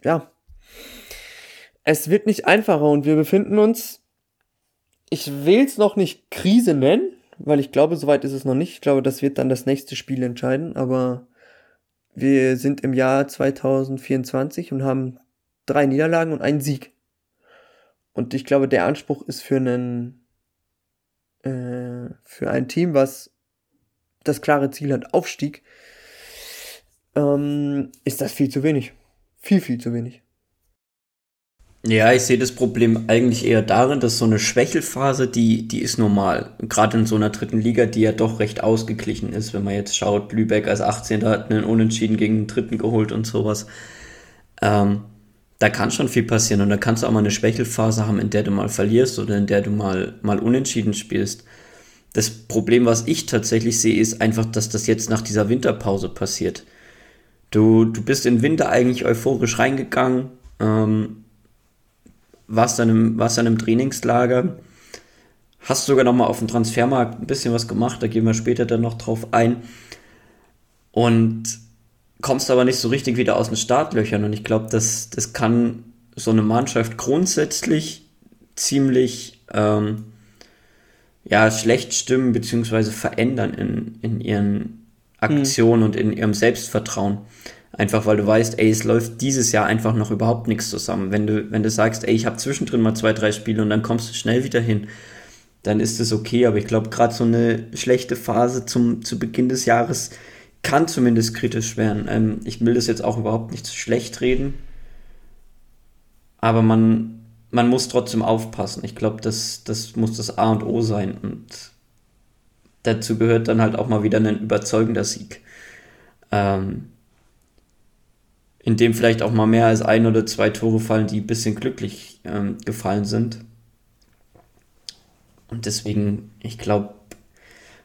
ja. Es wird nicht einfacher und wir befinden uns, ich will es noch nicht Krise nennen, weil ich glaube, soweit ist es noch nicht. Ich glaube, das wird dann das nächste Spiel entscheiden, aber wir sind im Jahr 2024 und haben drei Niederlagen und einen Sieg. Und ich glaube, der Anspruch ist für einen, äh, für ein Team, was das klare Ziel hat, Aufstieg, ähm, ist das viel zu wenig. Viel, viel zu wenig. Ja, ich sehe das Problem eigentlich eher darin, dass so eine Schwächelphase, die, die ist normal. Gerade in so einer dritten Liga, die ja doch recht ausgeglichen ist, wenn man jetzt schaut, Lübeck als 18. hat einen Unentschieden gegen den dritten geholt und sowas. Ähm, da kann schon viel passieren und da kannst du auch mal eine Schwächelphase haben, in der du mal verlierst oder in der du mal, mal unentschieden spielst. Das Problem, was ich tatsächlich sehe, ist einfach, dass das jetzt nach dieser Winterpause passiert. Du, du bist in Winter eigentlich euphorisch reingegangen, ähm, warst dann im, warst dann im Trainingslager hast sogar noch mal auf dem Transfermarkt ein bisschen was gemacht, da gehen wir später dann noch drauf ein. Und kommst aber nicht so richtig wieder aus den Startlöchern. Und ich glaube, das, das kann so eine Mannschaft grundsätzlich ziemlich ähm, ja, schlecht stimmen bzw. verändern in, in ihren Aktionen mhm. und in ihrem Selbstvertrauen. Einfach weil du weißt, ey, es läuft dieses Jahr einfach noch überhaupt nichts zusammen. Wenn du, wenn du sagst, ey, ich habe zwischendrin mal zwei, drei Spiele und dann kommst du schnell wieder hin, dann ist es okay. Aber ich glaube, gerade so eine schlechte Phase zum, zu Beginn des Jahres kann zumindest kritisch werden. Ähm, ich will das jetzt auch überhaupt nicht schlecht reden. Aber man, man muss trotzdem aufpassen. Ich glaube, das, das muss das A und O sein. Und dazu gehört dann halt auch mal wieder ein überzeugender Sieg. Ähm, in dem vielleicht auch mal mehr als ein oder zwei Tore fallen, die ein bisschen glücklich ähm, gefallen sind. Und deswegen, ich glaube,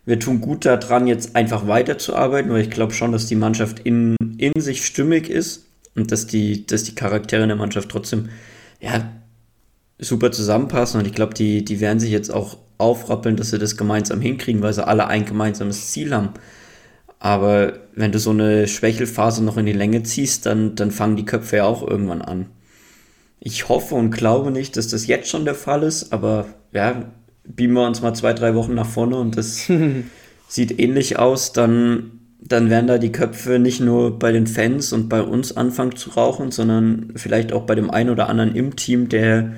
wir tun gut daran, jetzt einfach weiterzuarbeiten, weil ich glaube schon, dass die Mannschaft in, in sich stimmig ist und dass die, dass die Charaktere in der Mannschaft trotzdem ja, super zusammenpassen. Und ich glaube, die, die werden sich jetzt auch aufrappeln, dass sie das gemeinsam hinkriegen, weil sie alle ein gemeinsames Ziel haben. Aber wenn du so eine Schwächelphase noch in die Länge ziehst, dann, dann fangen die Köpfe ja auch irgendwann an. Ich hoffe und glaube nicht, dass das jetzt schon der Fall ist, aber ja, beamen wir uns mal zwei, drei Wochen nach vorne und das (laughs) sieht ähnlich aus, dann, dann werden da die Köpfe nicht nur bei den Fans und bei uns anfangen zu rauchen, sondern vielleicht auch bei dem einen oder anderen im Team, der,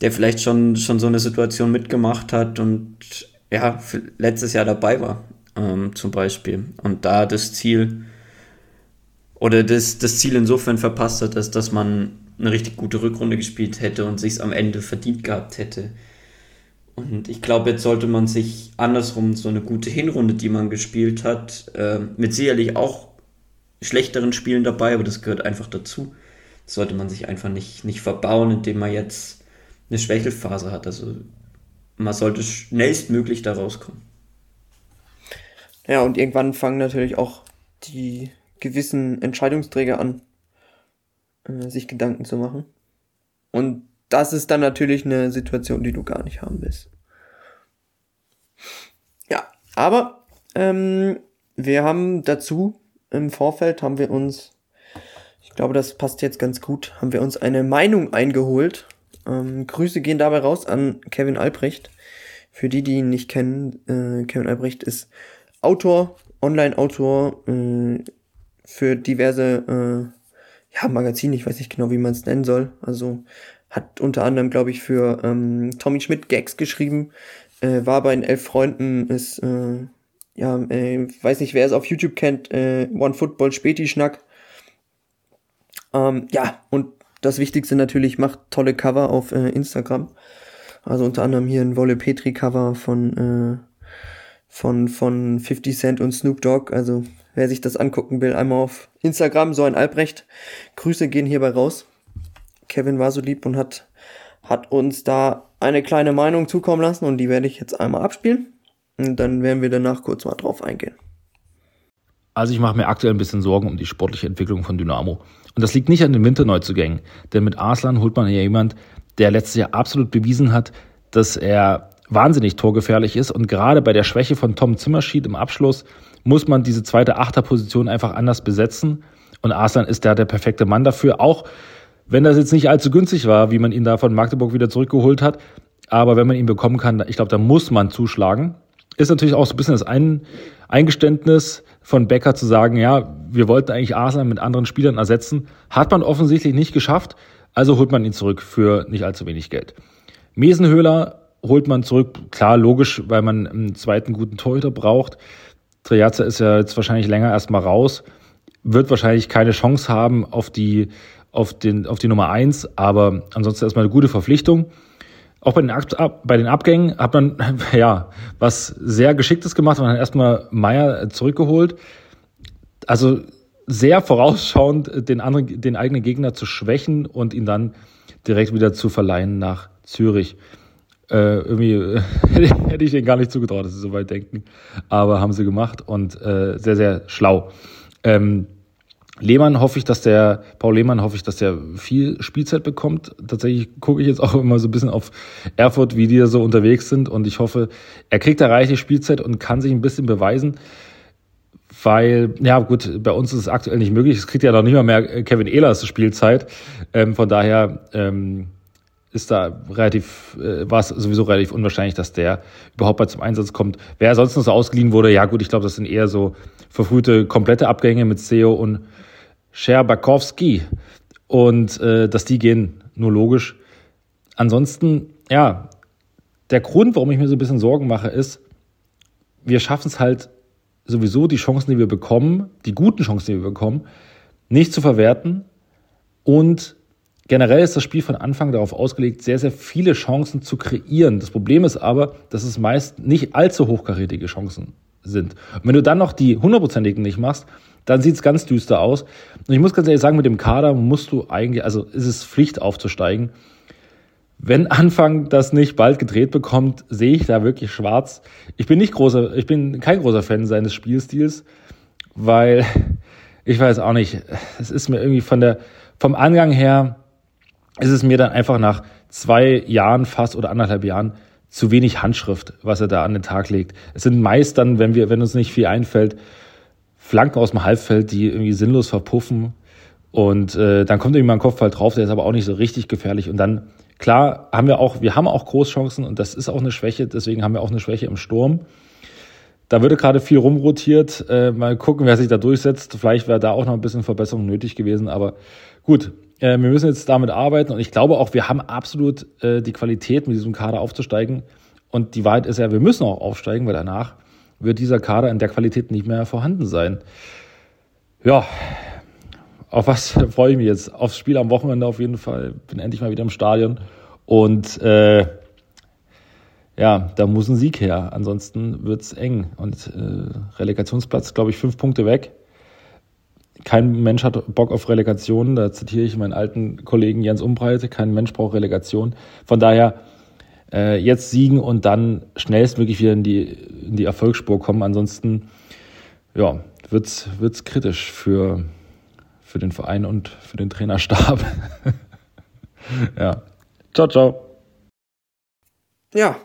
der vielleicht schon, schon so eine Situation mitgemacht hat und ja, letztes Jahr dabei war, ähm, zum Beispiel. Und da das Ziel oder das, das Ziel insofern verpasst hat, dass, dass man eine richtig gute Rückrunde gespielt hätte und sich am Ende verdient gehabt hätte. Und ich glaube, jetzt sollte man sich andersrum so eine gute Hinrunde, die man gespielt hat, äh, mit sicherlich auch schlechteren Spielen dabei, aber das gehört einfach dazu. Das sollte man sich einfach nicht, nicht verbauen, indem man jetzt eine Schwächelphase hat. Also man sollte schnellstmöglich da rauskommen. Ja, und irgendwann fangen natürlich auch die gewissen Entscheidungsträger an, äh, sich Gedanken zu machen. Und das ist dann natürlich eine Situation, die du gar nicht haben willst. Ja, aber ähm, wir haben dazu im Vorfeld haben wir uns, ich glaube, das passt jetzt ganz gut, haben wir uns eine Meinung eingeholt. Ähm, Grüße gehen dabei raus an Kevin Albrecht. Für die, die ihn nicht kennen, äh, Kevin Albrecht ist Autor, Online-Autor äh, für diverse äh, ja, Magazine, ich weiß nicht genau, wie man es nennen soll. Also hat unter anderem, glaube ich, für ähm, Tommy Schmidt Gags geschrieben, äh, war bei den Elf Freunden, ist, äh, ja, äh, weiß nicht, wer es auf YouTube kennt, äh, One Football Späti Schnack. Ähm, ja, und das Wichtigste natürlich, macht tolle Cover auf äh, Instagram. Also unter anderem hier ein Wolle Petri Cover von, äh, von, von 50 Cent und Snoop Dogg. Also wer sich das angucken will, einmal auf Instagram, so ein Albrecht. Grüße gehen hierbei raus. Kevin war so lieb und hat, hat uns da eine kleine Meinung zukommen lassen und die werde ich jetzt einmal abspielen. Und dann werden wir danach kurz mal drauf eingehen. Also ich mache mir aktuell ein bisschen Sorgen um die sportliche Entwicklung von Dynamo. Und das liegt nicht an den Winterneuzugängen, denn mit Arslan holt man ja jemand, der letztes Jahr absolut bewiesen hat, dass er wahnsinnig torgefährlich ist. Und gerade bei der Schwäche von Tom Zimmerschied im Abschluss muss man diese zweite Achterposition einfach anders besetzen. Und Arslan ist da der perfekte Mann dafür. Auch wenn das jetzt nicht allzu günstig war, wie man ihn da von Magdeburg wieder zurückgeholt hat, aber wenn man ihn bekommen kann, ich glaube, da muss man zuschlagen. Ist natürlich auch so ein bisschen das Ein Eingeständnis von Becker zu sagen, ja, wir wollten eigentlich Arsenal mit anderen Spielern ersetzen. Hat man offensichtlich nicht geschafft, also holt man ihn zurück für nicht allzu wenig Geld. Mesenhöhler holt man zurück, klar, logisch, weil man einen zweiten guten Torhüter braucht. Triazza ist ja jetzt wahrscheinlich länger erstmal raus, wird wahrscheinlich keine Chance haben auf die auf, den, auf die Nummer eins, aber ansonsten erstmal eine gute Verpflichtung. Auch bei den, Ab bei den Abgängen hat man (laughs) ja was sehr Geschicktes gemacht. Man hat erstmal Meier zurückgeholt. Also sehr vorausschauend, den, anderen, den eigenen Gegner zu schwächen und ihn dann direkt wieder zu verleihen nach Zürich. Äh, irgendwie (laughs) hätte ich denen gar nicht zugetraut, dass sie so weit denken. Aber haben sie gemacht und äh, sehr, sehr schlau. Ähm, Lehmann hoffe ich, dass der, Paul Lehmann hoffe ich, dass der viel Spielzeit bekommt. Tatsächlich gucke ich jetzt auch immer so ein bisschen auf Erfurt, wie die da so unterwegs sind und ich hoffe, er kriegt da reichlich Spielzeit und kann sich ein bisschen beweisen. Weil, ja gut, bei uns ist es aktuell nicht möglich. Es kriegt ja noch nicht mal mehr Kevin Ehlers Spielzeit. Ähm, von daher ähm, ist da relativ, äh, war es sowieso relativ unwahrscheinlich, dass der überhaupt mal zum Einsatz kommt. Wer sonst noch so ausgeliehen wurde, ja gut, ich glaube, das sind eher so verfrühte komplette Abgänge mit Seo und Scherbakowski. Und äh, dass die gehen, nur logisch. Ansonsten, ja, der Grund, warum ich mir so ein bisschen Sorgen mache, ist, wir schaffen es halt sowieso, die Chancen, die wir bekommen, die guten Chancen, die wir bekommen, nicht zu verwerten und Generell ist das Spiel von Anfang darauf ausgelegt, sehr, sehr viele Chancen zu kreieren. Das Problem ist aber, dass es meist nicht allzu hochkarätige Chancen sind. Und wenn du dann noch die hundertprozentigen nicht machst, dann sieht es ganz düster aus. Und ich muss ganz ehrlich sagen, mit dem Kader musst du eigentlich, also ist es Pflicht aufzusteigen. Wenn Anfang das nicht bald gedreht bekommt, sehe ich da wirklich schwarz. Ich bin nicht großer, ich bin kein großer Fan seines Spielstils, weil ich weiß auch nicht, es ist mir irgendwie von der, vom Angang her, ist es mir dann einfach nach zwei Jahren fast oder anderthalb Jahren zu wenig Handschrift, was er da an den Tag legt. Es sind meist dann, wenn wir, wenn uns nicht viel einfällt, Flanken aus dem Halbfeld, die irgendwie sinnlos verpuffen. Und äh, dann kommt irgendwie mal ein Kopfball drauf, der ist aber auch nicht so richtig gefährlich. Und dann, klar, haben wir auch, wir haben auch Großchancen und das ist auch eine Schwäche, deswegen haben wir auch eine Schwäche im Sturm. Da würde gerade viel rumrotiert. Äh, mal gucken, wer sich da durchsetzt. Vielleicht wäre da auch noch ein bisschen Verbesserung nötig gewesen. Aber gut, äh, wir müssen jetzt damit arbeiten und ich glaube auch, wir haben absolut äh, die Qualität, mit diesem Kader aufzusteigen. Und die Wahrheit ist ja, wir müssen auch aufsteigen, weil danach wird dieser Kader in der Qualität nicht mehr vorhanden sein. Ja, auf was (laughs) freue ich mich jetzt? Aufs Spiel am Wochenende auf jeden Fall. Bin endlich mal wieder im Stadion. Und äh, ja, da muss ein Sieg her. Ansonsten wird's eng. Und äh, Relegationsplatz, glaube ich, fünf Punkte weg kein Mensch hat Bock auf Relegation. Da zitiere ich meinen alten Kollegen Jens Umbreite. Kein Mensch braucht Relegation. Von daher äh, jetzt siegen und dann schnellstmöglich wieder in die, in die Erfolgsspur kommen. Ansonsten ja, wird's wird's kritisch für, für den Verein und für den Trainerstab. (laughs) ja. Ciao, ciao. Ja.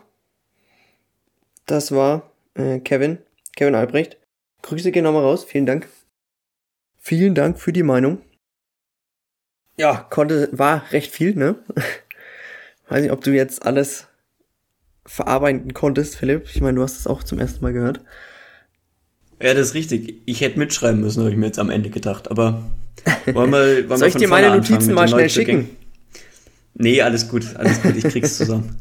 Das war äh, Kevin. Kevin Albrecht. Grüße gehen nochmal raus. Vielen Dank. Vielen Dank für die Meinung. Ja, konnte, war recht viel, ne? (laughs) Weiß nicht, ob du jetzt alles verarbeiten konntest, Philipp. Ich meine, du hast es auch zum ersten Mal gehört. Ja, das ist richtig. Ich hätte mitschreiben müssen, habe ich mir jetzt am Ende gedacht. Aber wollen wir, wollen (laughs) Soll ich dir meine Notizen mal schnell schicken? Nee, alles gut, alles gut, ich krieg's zusammen.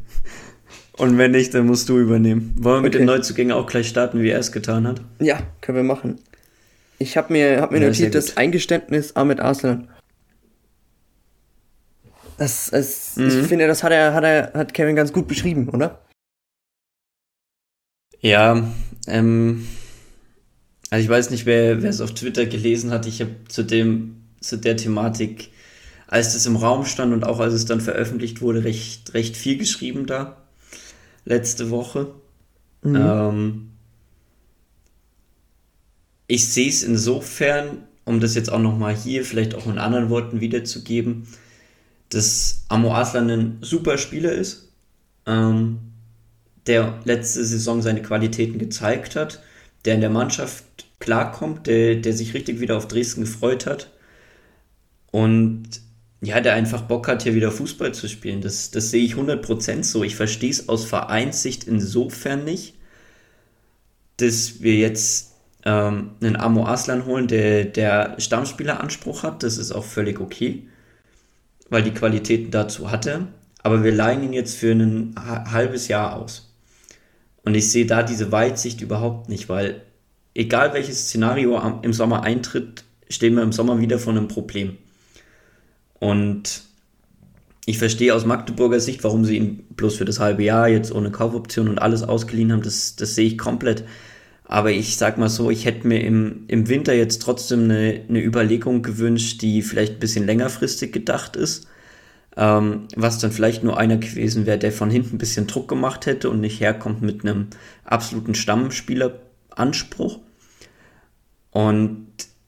(laughs) Und wenn nicht, dann musst du übernehmen. Wollen wir okay. mit den Neuzugängen auch gleich starten, wie er es getan hat? Ja, können wir machen. Ich habe mir, hab mir ja, notiert das Eingeständnis Ahmed Arslan. Das, das, mhm. Ich finde, das hat er, hat er, hat Kevin ganz gut beschrieben, oder? Ja, ähm, also ich weiß nicht, wer, wer es auf Twitter gelesen hat. Ich habe zu dem, zu der Thematik, als das im Raum stand und auch als es dann veröffentlicht wurde, recht, recht viel geschrieben da. Letzte Woche. Mhm. Ähm, ich sehe es insofern, um das jetzt auch nochmal hier vielleicht auch in anderen Worten wiederzugeben, dass Amo Aslan ein super Spieler ist, ähm, der letzte Saison seine Qualitäten gezeigt hat, der in der Mannschaft klarkommt, der, der sich richtig wieder auf Dresden gefreut hat und ja, der einfach Bock hat, hier wieder Fußball zu spielen. Das, das sehe ich 100% so. Ich verstehe es aus Vereinssicht insofern nicht, dass wir jetzt ähm, einen Amo Aslan holen, der, der Stammspieleranspruch hat. Das ist auch völlig okay, weil die Qualitäten dazu hatte. Aber wir leihen ihn jetzt für ein halbes Jahr aus. Und ich sehe da diese Weitsicht überhaupt nicht, weil egal welches Szenario im Sommer eintritt, stehen wir im Sommer wieder vor einem Problem. Und ich verstehe aus Magdeburger Sicht, warum sie ihn bloß für das halbe Jahr jetzt ohne Kaufoption und alles ausgeliehen haben. Das, das sehe ich komplett. Aber ich sag mal so, ich hätte mir im, im Winter jetzt trotzdem eine, eine Überlegung gewünscht, die vielleicht ein bisschen längerfristig gedacht ist. Ähm, was dann vielleicht nur einer gewesen wäre, der von hinten ein bisschen Druck gemacht hätte und nicht herkommt mit einem absoluten Stammspieleranspruch. Und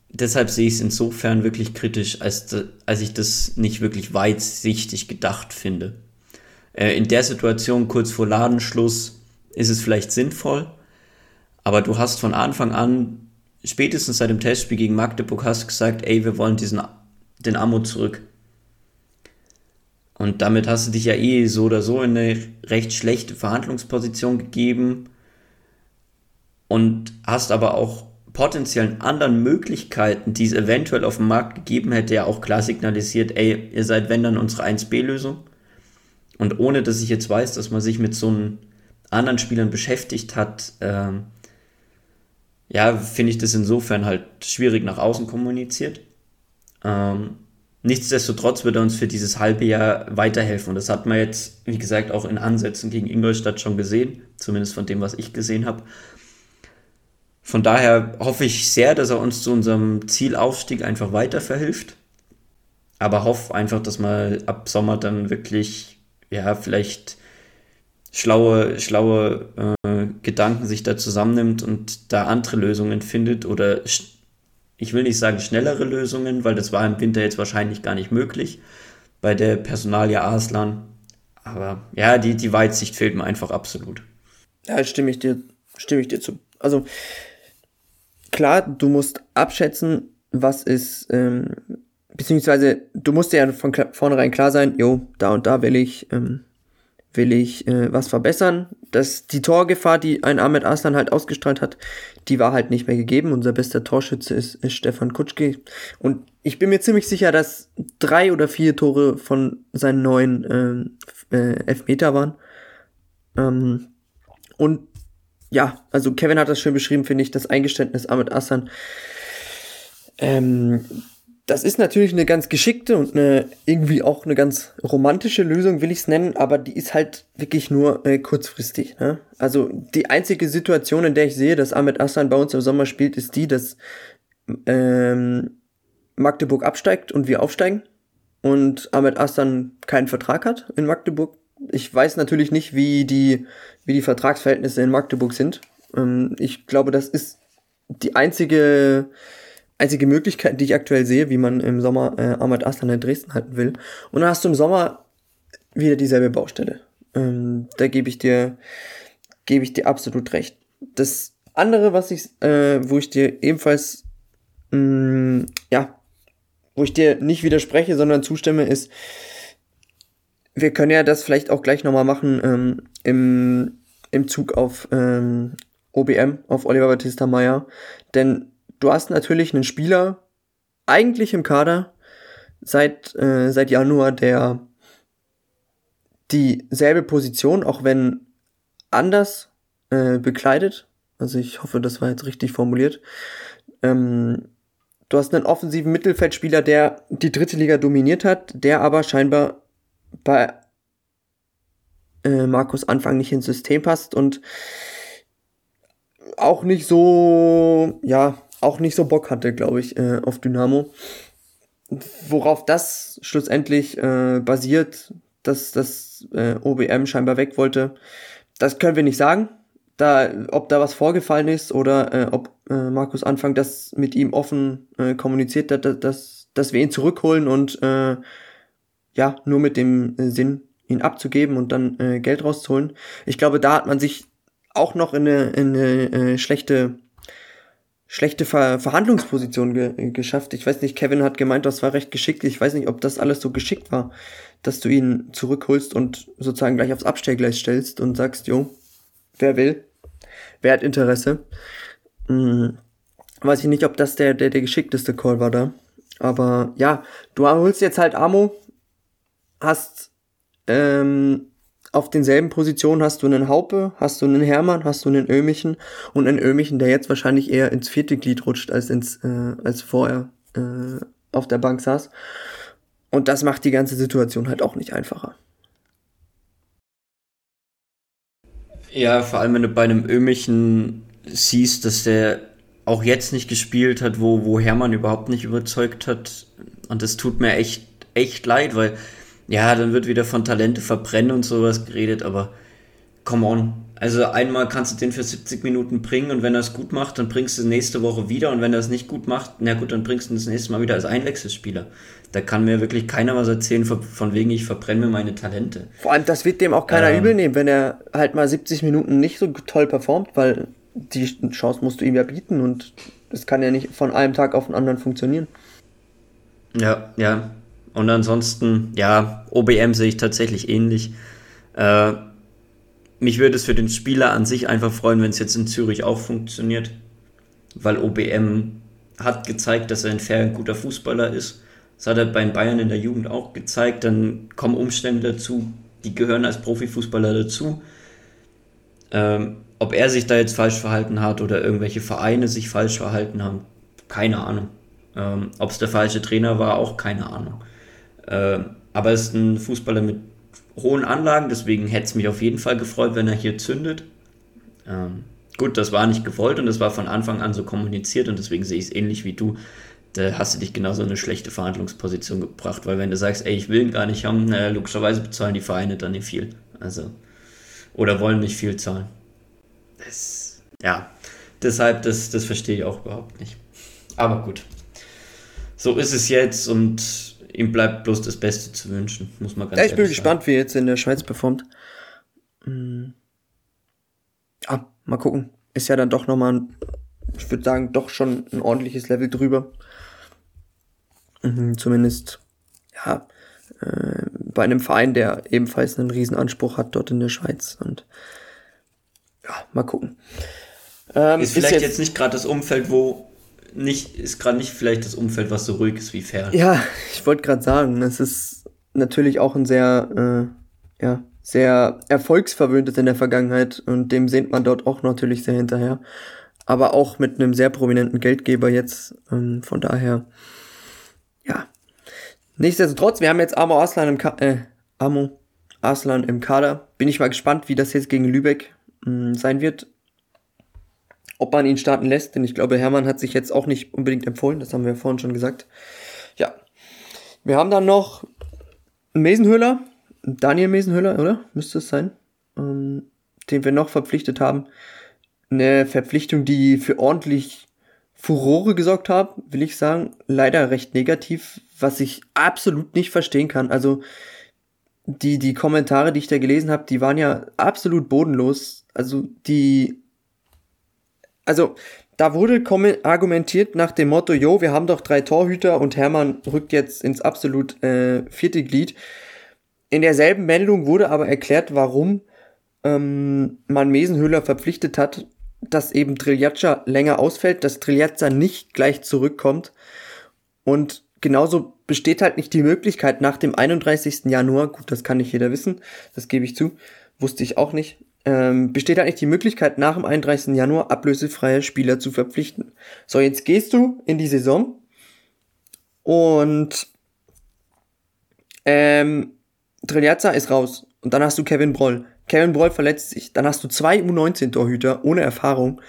deshalb sehe ich es insofern wirklich kritisch, als, als ich das nicht wirklich weitsichtig gedacht finde. Äh, in der Situation kurz vor Ladenschluss ist es vielleicht sinnvoll, aber du hast von Anfang an, spätestens seit dem Testspiel gegen Magdeburg, hast gesagt, ey, wir wollen diesen, den Ammo zurück. Und damit hast du dich ja eh so oder so in eine recht schlechte Verhandlungsposition gegeben und hast aber auch potenziellen anderen Möglichkeiten, die es eventuell auf dem Markt gegeben hätte, ja auch klar signalisiert, ey, ihr seid wenn dann unsere 1B-Lösung. Und ohne dass ich jetzt weiß, dass man sich mit so einem anderen Spielern beschäftigt hat, ähm, ja, finde ich das insofern halt schwierig nach außen kommuniziert. Ähm, nichtsdestotrotz wird er uns für dieses halbe Jahr weiterhelfen. Und das hat man jetzt, wie gesagt, auch in Ansätzen gegen Ingolstadt schon gesehen, zumindest von dem, was ich gesehen habe. Von daher hoffe ich sehr, dass er uns zu unserem Zielaufstieg einfach weiter verhilft. Aber hoffe einfach, dass man ab Sommer dann wirklich, ja, vielleicht schlaue, schlaue äh, Gedanken sich da zusammennimmt und da andere Lösungen findet oder ich will nicht sagen schnellere Lösungen, weil das war im Winter jetzt wahrscheinlich gar nicht möglich bei der Personalia Arslan. Aber ja, die, die Weitsicht fehlt mir einfach absolut. Ja, stimme ich dir, stimme ich dir zu. Also klar, du musst abschätzen, was ist, ähm, beziehungsweise du musst dir ja von vornherein klar sein, jo, da und da will ich, ähm, will ich äh, was verbessern. dass die Torgefahr, die ein Ahmed Aslan halt ausgestrahlt hat, die war halt nicht mehr gegeben. Unser bester Torschütze ist, ist Stefan Kutschke. Und ich bin mir ziemlich sicher, dass drei oder vier Tore von seinen neuen ähm, äh, Elfmeter waren. Ähm, und ja, also Kevin hat das schön beschrieben, finde ich, das Eingeständnis Ahmed Aslan. Ähm, das ist natürlich eine ganz geschickte und eine irgendwie auch eine ganz romantische Lösung, will ich es nennen, aber die ist halt wirklich nur äh, kurzfristig. Ne? Also die einzige Situation, in der ich sehe, dass Ahmed Aslan bei uns im Sommer spielt, ist die, dass ähm, Magdeburg absteigt und wir aufsteigen und Ahmed Aslan keinen Vertrag hat in Magdeburg. Ich weiß natürlich nicht, wie die wie die Vertragsverhältnisse in Magdeburg sind. Ähm, ich glaube, das ist die einzige, einzige Möglichkeit, die ich aktuell sehe, wie man im Sommer äh, Ahmad Aslan in Dresden halten will. Und dann hast du im Sommer wieder dieselbe Baustelle. Ähm, da gebe ich dir, gebe ich dir absolut recht. Das andere, was ich, äh, wo ich dir ebenfalls, mh, mm, ja, wo ich dir nicht widerspreche, sondern zustimme, ist, wir können ja das vielleicht auch gleich nochmal machen ähm, im, im Zug auf ähm, OBM, auf Oliver Battista Meyer. Denn du hast natürlich einen Spieler eigentlich im Kader seit, äh, seit Januar, der dieselbe Position, auch wenn anders, äh, bekleidet. Also ich hoffe, das war jetzt richtig formuliert. Ähm, du hast einen offensiven Mittelfeldspieler, der die dritte Liga dominiert hat, der aber scheinbar bei äh, Markus Anfang nicht ins System passt und auch nicht so, ja, auch nicht so Bock hatte, glaube ich, äh, auf Dynamo. Worauf das schlussendlich äh, basiert, dass das äh, OBM scheinbar weg wollte, das können wir nicht sagen. Da, ob da was vorgefallen ist oder äh, ob äh, Markus Anfang das mit ihm offen äh, kommuniziert hat, dass, dass wir ihn zurückholen und äh, ja, nur mit dem Sinn, ihn abzugeben und dann äh, Geld rauszuholen. Ich glaube, da hat man sich auch noch in eine, in eine äh, schlechte schlechte Ver Verhandlungsposition ge geschafft. Ich weiß nicht, Kevin hat gemeint, das war recht geschickt. Ich weiß nicht, ob das alles so geschickt war, dass du ihn zurückholst und sozusagen gleich aufs Abstellgleis stellst und sagst, jo, wer will, wer hat Interesse. Hm, weiß ich nicht, ob das der, der, der geschickteste Call war da. Aber ja, du holst jetzt halt Amo, hast ähm, auf denselben Positionen hast du einen Haupe, hast du einen Hermann, hast du einen Ömichen und einen Ömichen, der jetzt wahrscheinlich eher ins vierte Glied rutscht als ins äh, als vorher äh, auf der Bank saß. Und das macht die ganze Situation halt auch nicht einfacher. Ja, vor allem wenn du bei einem Ömichen siehst, dass der auch jetzt nicht gespielt hat, wo, wo Hermann überhaupt nicht überzeugt hat. Und das tut mir echt, echt leid, weil ja, dann wird wieder von Talente verbrennen und sowas geredet, aber come on. Also einmal kannst du den für 70 Minuten bringen und wenn er es gut macht, dann bringst du nächste Woche wieder und wenn er es nicht gut macht, na gut, dann bringst du ihn das nächste Mal wieder als Einwechselspieler. Da kann mir wirklich keiner was erzählen, von wegen ich verbrenne mir meine Talente. Vor allem, das wird dem auch keiner ähm, übel nehmen, wenn er halt mal 70 Minuten nicht so toll performt, weil die Chance musst du ihm ja bieten und es kann ja nicht von einem Tag auf den anderen funktionieren. Ja, ja. Und ansonsten, ja, OBM sehe ich tatsächlich ähnlich. Äh, mich würde es für den Spieler an sich einfach freuen, wenn es jetzt in Zürich auch funktioniert, weil OBM hat gezeigt, dass er ein fair und guter Fußballer ist. Das hat er bei Bayern in der Jugend auch gezeigt. Dann kommen Umstände dazu, die gehören als Profifußballer dazu. Ähm, ob er sich da jetzt falsch verhalten hat oder irgendwelche Vereine sich falsch verhalten haben, keine Ahnung. Ähm, ob es der falsche Trainer war, auch keine Ahnung. Ähm, aber er ist ein Fußballer mit hohen Anlagen, deswegen hätte es mich auf jeden Fall gefreut, wenn er hier zündet. Ähm, gut, das war nicht gewollt und das war von Anfang an so kommuniziert und deswegen sehe ich es ähnlich wie du. Da hast du dich genauso in eine schlechte Verhandlungsposition gebracht, weil wenn du sagst, ey, ich will ihn gar nicht haben, naja, logischerweise bezahlen die Vereine dann nicht viel. Also, oder wollen nicht viel zahlen. Das, ja, deshalb, das, das verstehe ich auch überhaupt nicht. Aber gut. So ist es jetzt und ihm bleibt bloß das Beste zu wünschen, muss man ganz ja, Ich bin gespannt, wie er jetzt in der Schweiz performt. Hm. Ah, mal gucken. Ist ja dann doch nochmal, ich würde sagen, doch schon ein ordentliches Level drüber. Mhm, zumindest, ja, äh, bei einem Verein, der ebenfalls einen riesen Anspruch hat dort in der Schweiz. Und ja, mal gucken. Ähm, ist vielleicht ist jetzt, jetzt nicht gerade das Umfeld, wo nicht, ist gerade nicht vielleicht das Umfeld, was so ruhig ist wie Fair. Ja, ich wollte gerade sagen, es ist natürlich auch ein sehr, äh, ja, sehr erfolgsverwöhntes in der Vergangenheit und dem sehnt man dort auch natürlich sehr hinterher. Aber auch mit einem sehr prominenten Geldgeber jetzt, ähm, von daher, ja. Nichtsdestotrotz, wir haben jetzt Amo Aslan im, Ka äh, Amo Aslan im Kader. Bin ich mal gespannt, wie das jetzt gegen Lübeck mh, mm, sein wird ob man ihn starten lässt, denn ich glaube, Hermann hat sich jetzt auch nicht unbedingt empfohlen, das haben wir vorhin schon gesagt. Ja. Wir haben dann noch Mesenhöhler, Daniel Mesenhöhler, oder? Müsste es sein, ähm, den wir noch verpflichtet haben. Eine Verpflichtung, die für ordentlich Furore gesorgt hat, will ich sagen. Leider recht negativ, was ich absolut nicht verstehen kann. Also die, die Kommentare, die ich da gelesen habe, die waren ja absolut bodenlos. Also die also da wurde argumentiert nach dem Motto, jo, wir haben doch drei Torhüter und Hermann rückt jetzt ins absolut äh, vierte Glied. In derselben Meldung wurde aber erklärt, warum ähm, man Mesenhöhler verpflichtet hat, dass eben Triljaccia länger ausfällt, dass Triljaccia nicht gleich zurückkommt. Und genauso besteht halt nicht die Möglichkeit nach dem 31. Januar, gut, das kann nicht jeder wissen, das gebe ich zu, wusste ich auch nicht, ähm, besteht eigentlich die Möglichkeit, nach dem 31. Januar ablösefreie Spieler zu verpflichten. So, jetzt gehst du in die Saison und ähm, Treliazza ist raus und dann hast du Kevin Broll. Kevin Broll verletzt sich. Dann hast du zwei U19-Torhüter ohne Erfahrung,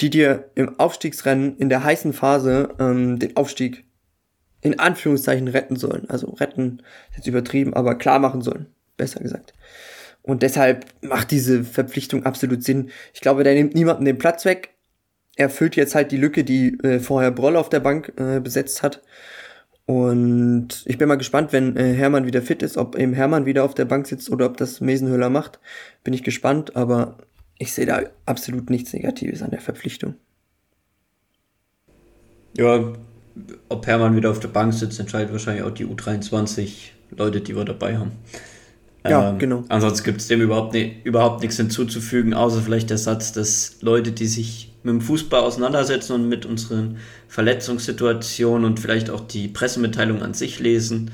die dir im Aufstiegsrennen in der heißen Phase ähm, den Aufstieg in Anführungszeichen retten sollen. Also retten, jetzt übertrieben, aber klar machen sollen. Besser gesagt. Und deshalb macht diese Verpflichtung absolut Sinn. Ich glaube, der nimmt niemanden den Platz weg. Er füllt jetzt halt die Lücke, die äh, vorher Broll auf der Bank äh, besetzt hat. Und ich bin mal gespannt, wenn äh, Hermann wieder fit ist, ob eben Hermann wieder auf der Bank sitzt oder ob das Mesenhöhler macht. Bin ich gespannt, aber ich sehe da absolut nichts Negatives an der Verpflichtung. Ja, ob Hermann wieder auf der Bank sitzt, entscheidet wahrscheinlich auch die U23 Leute, die wir dabei haben. Ja, ähm, genau. Ansonsten gibt es dem überhaupt, ne, überhaupt nichts hinzuzufügen, außer vielleicht der Satz, dass Leute, die sich mit dem Fußball auseinandersetzen und mit unseren Verletzungssituationen und vielleicht auch die Pressemitteilung an sich lesen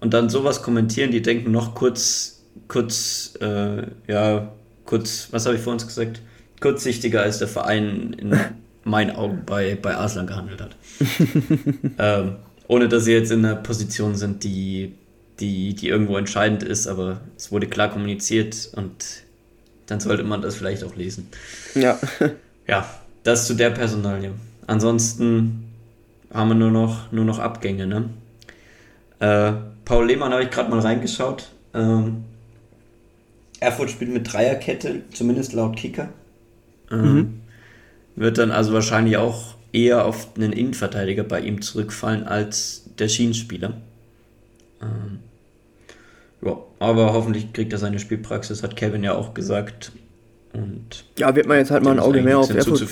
und dann sowas kommentieren, die denken noch kurz, kurz, äh, ja, kurz, was habe ich vor uns gesagt? Kurzsichtiger als der Verein in meinen Augen bei, bei Arslan gehandelt hat. (laughs) ähm, ohne dass sie jetzt in einer Position sind, die die, die irgendwo entscheidend ist, aber es wurde klar kommuniziert und dann sollte man das vielleicht auch lesen. Ja. (laughs) ja, das zu der Personalie. Ansonsten haben wir nur noch, nur noch Abgänge, ne? Äh, Paul Lehmann habe ich gerade mal reingeschaut. Ähm, Erfurt spielt mit Dreierkette, zumindest laut Kicker. Ähm, mhm. Wird dann also wahrscheinlich auch eher auf einen Innenverteidiger bei ihm zurückfallen als der Schienenspieler. Ähm, ja, aber hoffentlich kriegt er seine Spielpraxis, hat Kevin ja auch gesagt. Und ja, wird man jetzt halt mal ein Auge mehr auf Erfurt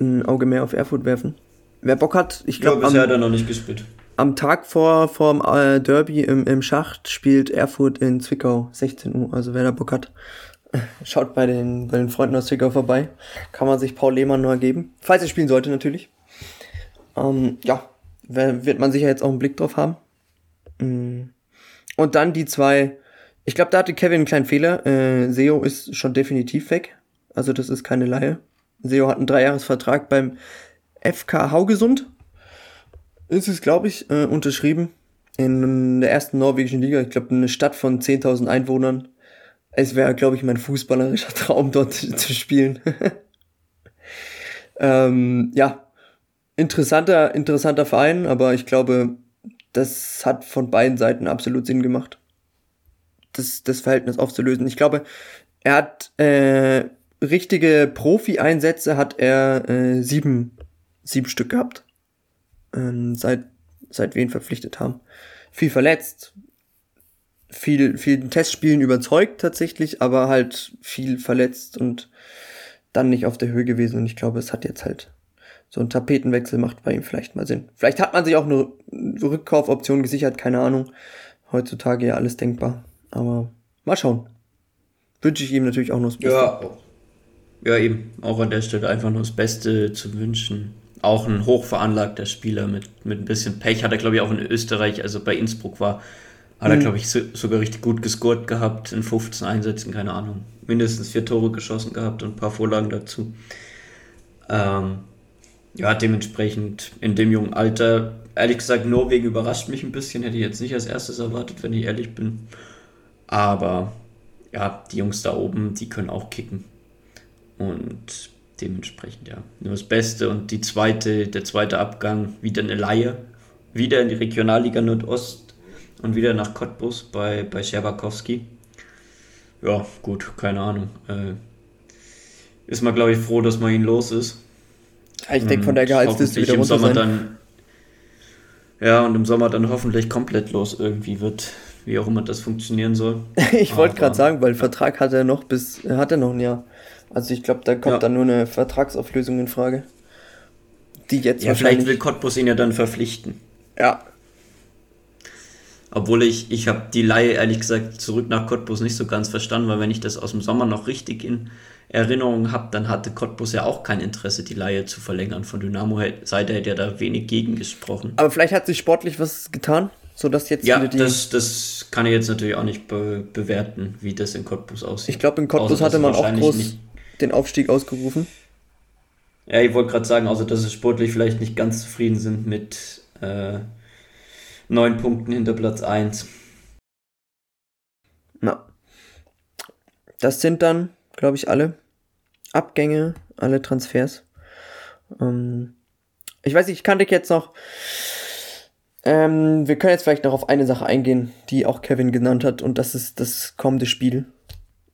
ein Auge mehr auf Erfurt werfen. Wer Bock hat, ich glaube. Ja, bisher hat er noch nicht gespielt. Am Tag vor vom äh, Derby im, im Schacht spielt Erfurt in Zwickau 16 Uhr. Also wer da Bock hat, (laughs) schaut bei den, bei den Freunden aus Zwickau vorbei. Kann man sich Paul Lehmann nur geben. Falls er spielen sollte, natürlich. Ähm, ja, wird man sicher jetzt auch einen Blick drauf haben. Mm. Und dann die zwei. Ich glaube, da hatte Kevin einen kleinen Fehler. Äh, Seo ist schon definitiv weg. Also das ist keine Laie. Seo hat einen Dreijahresvertrag beim FK Haugesund. Ist es, glaube ich, äh, unterschrieben. In der ersten norwegischen Liga. Ich glaube, eine Stadt von 10.000 Einwohnern. Es wäre, glaube ich, mein fußballerischer (laughs) Traum, dort zu spielen. (laughs) ähm, ja, interessanter, interessanter Verein, aber ich glaube, das hat von beiden Seiten absolut Sinn gemacht, das, das Verhältnis aufzulösen. Ich glaube, er hat äh, richtige Profi-Einsätze hat er äh, sieben, sieben Stück gehabt, ähm, seit, seit wir ihn verpflichtet haben. Viel verletzt, viel, viel Testspielen überzeugt tatsächlich, aber halt viel verletzt und dann nicht auf der Höhe gewesen. Und ich glaube, es hat jetzt halt so ein Tapetenwechsel macht bei ihm vielleicht mal Sinn. Vielleicht hat man sich auch eine Rückkaufoption gesichert, keine Ahnung. Heutzutage ja alles denkbar. Aber mal schauen. Wünsche ich ihm natürlich auch nur das Beste. Ja, ja, eben. Auch an der Stelle einfach nur das Beste zu wünschen. Auch ein hochveranlagter Spieler mit, mit ein bisschen Pech hat er, glaube ich, auch in Österreich, also bei Innsbruck war, hat er, mhm. glaube ich, so, sogar richtig gut gescored gehabt in 15 Einsätzen, keine Ahnung. Mindestens vier Tore geschossen gehabt und ein paar Vorlagen dazu. Ähm, ja, dementsprechend in dem jungen Alter, ehrlich gesagt, Norwegen überrascht mich ein bisschen. Hätte ich jetzt nicht als erstes erwartet, wenn ich ehrlich bin. Aber ja, die Jungs da oben, die können auch kicken. Und dementsprechend, ja, nur das Beste. Und die zweite, der zweite Abgang, wieder eine Laie. Wieder in die Regionalliga Nordost und wieder nach Cottbus bei, bei Scherbakowski. Ja, gut, keine Ahnung. Äh, ist man, glaube ich, froh, dass man ihn los ist. Ich denke, von der Gehaltsliste wieder runter sein. Dann, ja, und im Sommer dann hoffentlich komplett los irgendwie wird, wie auch immer das funktionieren soll. (laughs) ich wollte gerade sagen, weil Vertrag hat er noch bis, hat er noch ein Jahr. Also ich glaube, da kommt ja. dann nur eine Vertragsauflösung in Frage. Die jetzt ja, vielleicht will Cottbus ihn ja dann verpflichten. Ja. Obwohl ich, ich habe die Laie ehrlich gesagt zurück nach Cottbus nicht so ganz verstanden, weil wenn ich das aus dem Sommer noch richtig in Erinnerung habe, dann hatte Cottbus ja auch kein Interesse, die Laie zu verlängern. Von Dynamo-Seite hätte er da wenig gegen gesprochen. Aber vielleicht hat sich sportlich was getan, sodass jetzt ja, die... das, das kann ich jetzt natürlich auch nicht be bewerten, wie das in Cottbus aussieht. Ich glaube, in Cottbus Außer, hatte man auch groß nicht... den Aufstieg ausgerufen. Ja, ich wollte gerade sagen, also dass sie sportlich vielleicht nicht ganz zufrieden sind mit äh, neun Punkten hinter Platz 1. Na. Das sind dann, glaube ich, alle Abgänge, alle Transfers. Ähm, ich weiß nicht, ich kann dich jetzt noch. Ähm, wir können jetzt vielleicht noch auf eine Sache eingehen, die auch Kevin genannt hat, und das ist das kommende Spiel.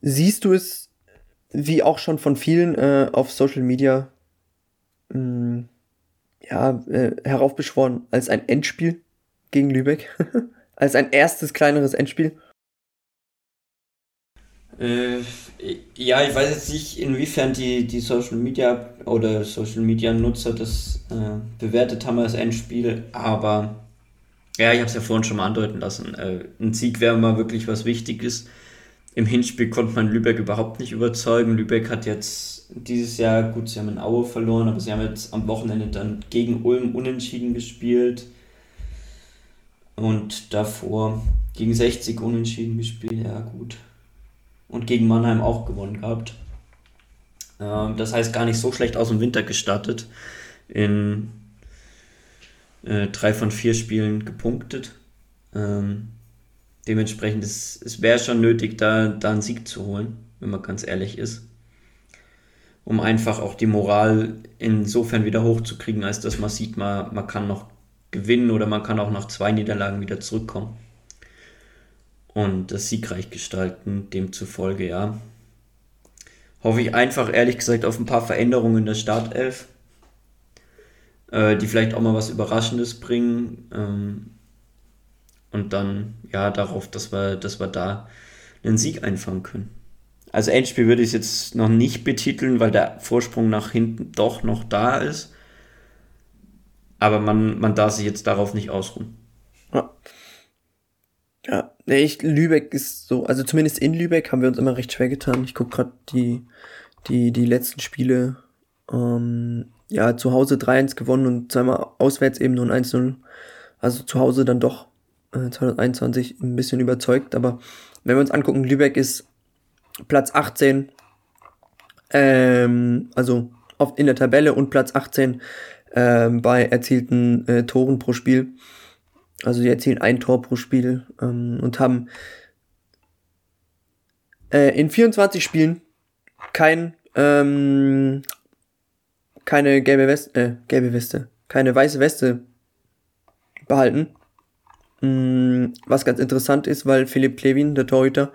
Siehst du es, wie auch schon von vielen äh, auf Social Media, mh, mm, ja, äh, heraufbeschworen, als ein Endspiel gegen Lübeck? (laughs) als ein erstes kleineres Endspiel? Äh, ja, ich weiß jetzt nicht, inwiefern die, die Social Media oder Social Media Nutzer das äh, bewertet haben als Endspiel, aber ja, ich habe es ja vorhin schon mal andeuten lassen. Äh, ein Sieg wäre mal wirklich was Wichtiges. Im Hinspiel konnte man Lübeck überhaupt nicht überzeugen. Lübeck hat jetzt dieses Jahr, gut, sie haben in Aue verloren, aber sie haben jetzt am Wochenende dann gegen Ulm unentschieden gespielt. Und davor gegen 60 unentschieden gespielt, ja gut und gegen Mannheim auch gewonnen gehabt. Ähm, das heißt, gar nicht so schlecht aus dem Winter gestartet. In äh, drei von vier Spielen gepunktet. Ähm, dementsprechend ist es wäre schon nötig, da, da einen Sieg zu holen, wenn man ganz ehrlich ist. Um einfach auch die Moral insofern wieder hochzukriegen, als dass man sieht, man, man kann noch gewinnen oder man kann auch nach zwei Niederlagen wieder zurückkommen. Und das siegreich gestalten. Demzufolge, ja. Hoffe ich einfach, ehrlich gesagt, auf ein paar Veränderungen in der Startelf, äh, die vielleicht auch mal was Überraschendes bringen. Ähm, und dann, ja, darauf, dass wir, dass wir da einen Sieg einfangen können. Also Endspiel würde ich es jetzt noch nicht betiteln, weil der Vorsprung nach hinten doch noch da ist. Aber man, man darf sich jetzt darauf nicht ausruhen. Ja. Ja, nee, ich, Lübeck ist so, also zumindest in Lübeck haben wir uns immer recht schwer getan. Ich gucke gerade die, die, die letzten Spiele. Ähm, ja, zu Hause 3-1 gewonnen und zweimal auswärts eben nur ein 1-0. Also zu Hause dann doch äh, 2021 ein bisschen überzeugt. Aber wenn wir uns angucken, Lübeck ist Platz 18, ähm, also oft in der Tabelle und Platz 18 ähm, bei erzielten äh, Toren pro Spiel. Also die erzielen ein Tor pro Spiel ähm, und haben äh, in 24 Spielen kein ähm, keine gelbe Weste, äh, gelbe Weste, keine weiße Weste behalten. Mm, was ganz interessant ist, weil Philipp Klevin, der Torhüter,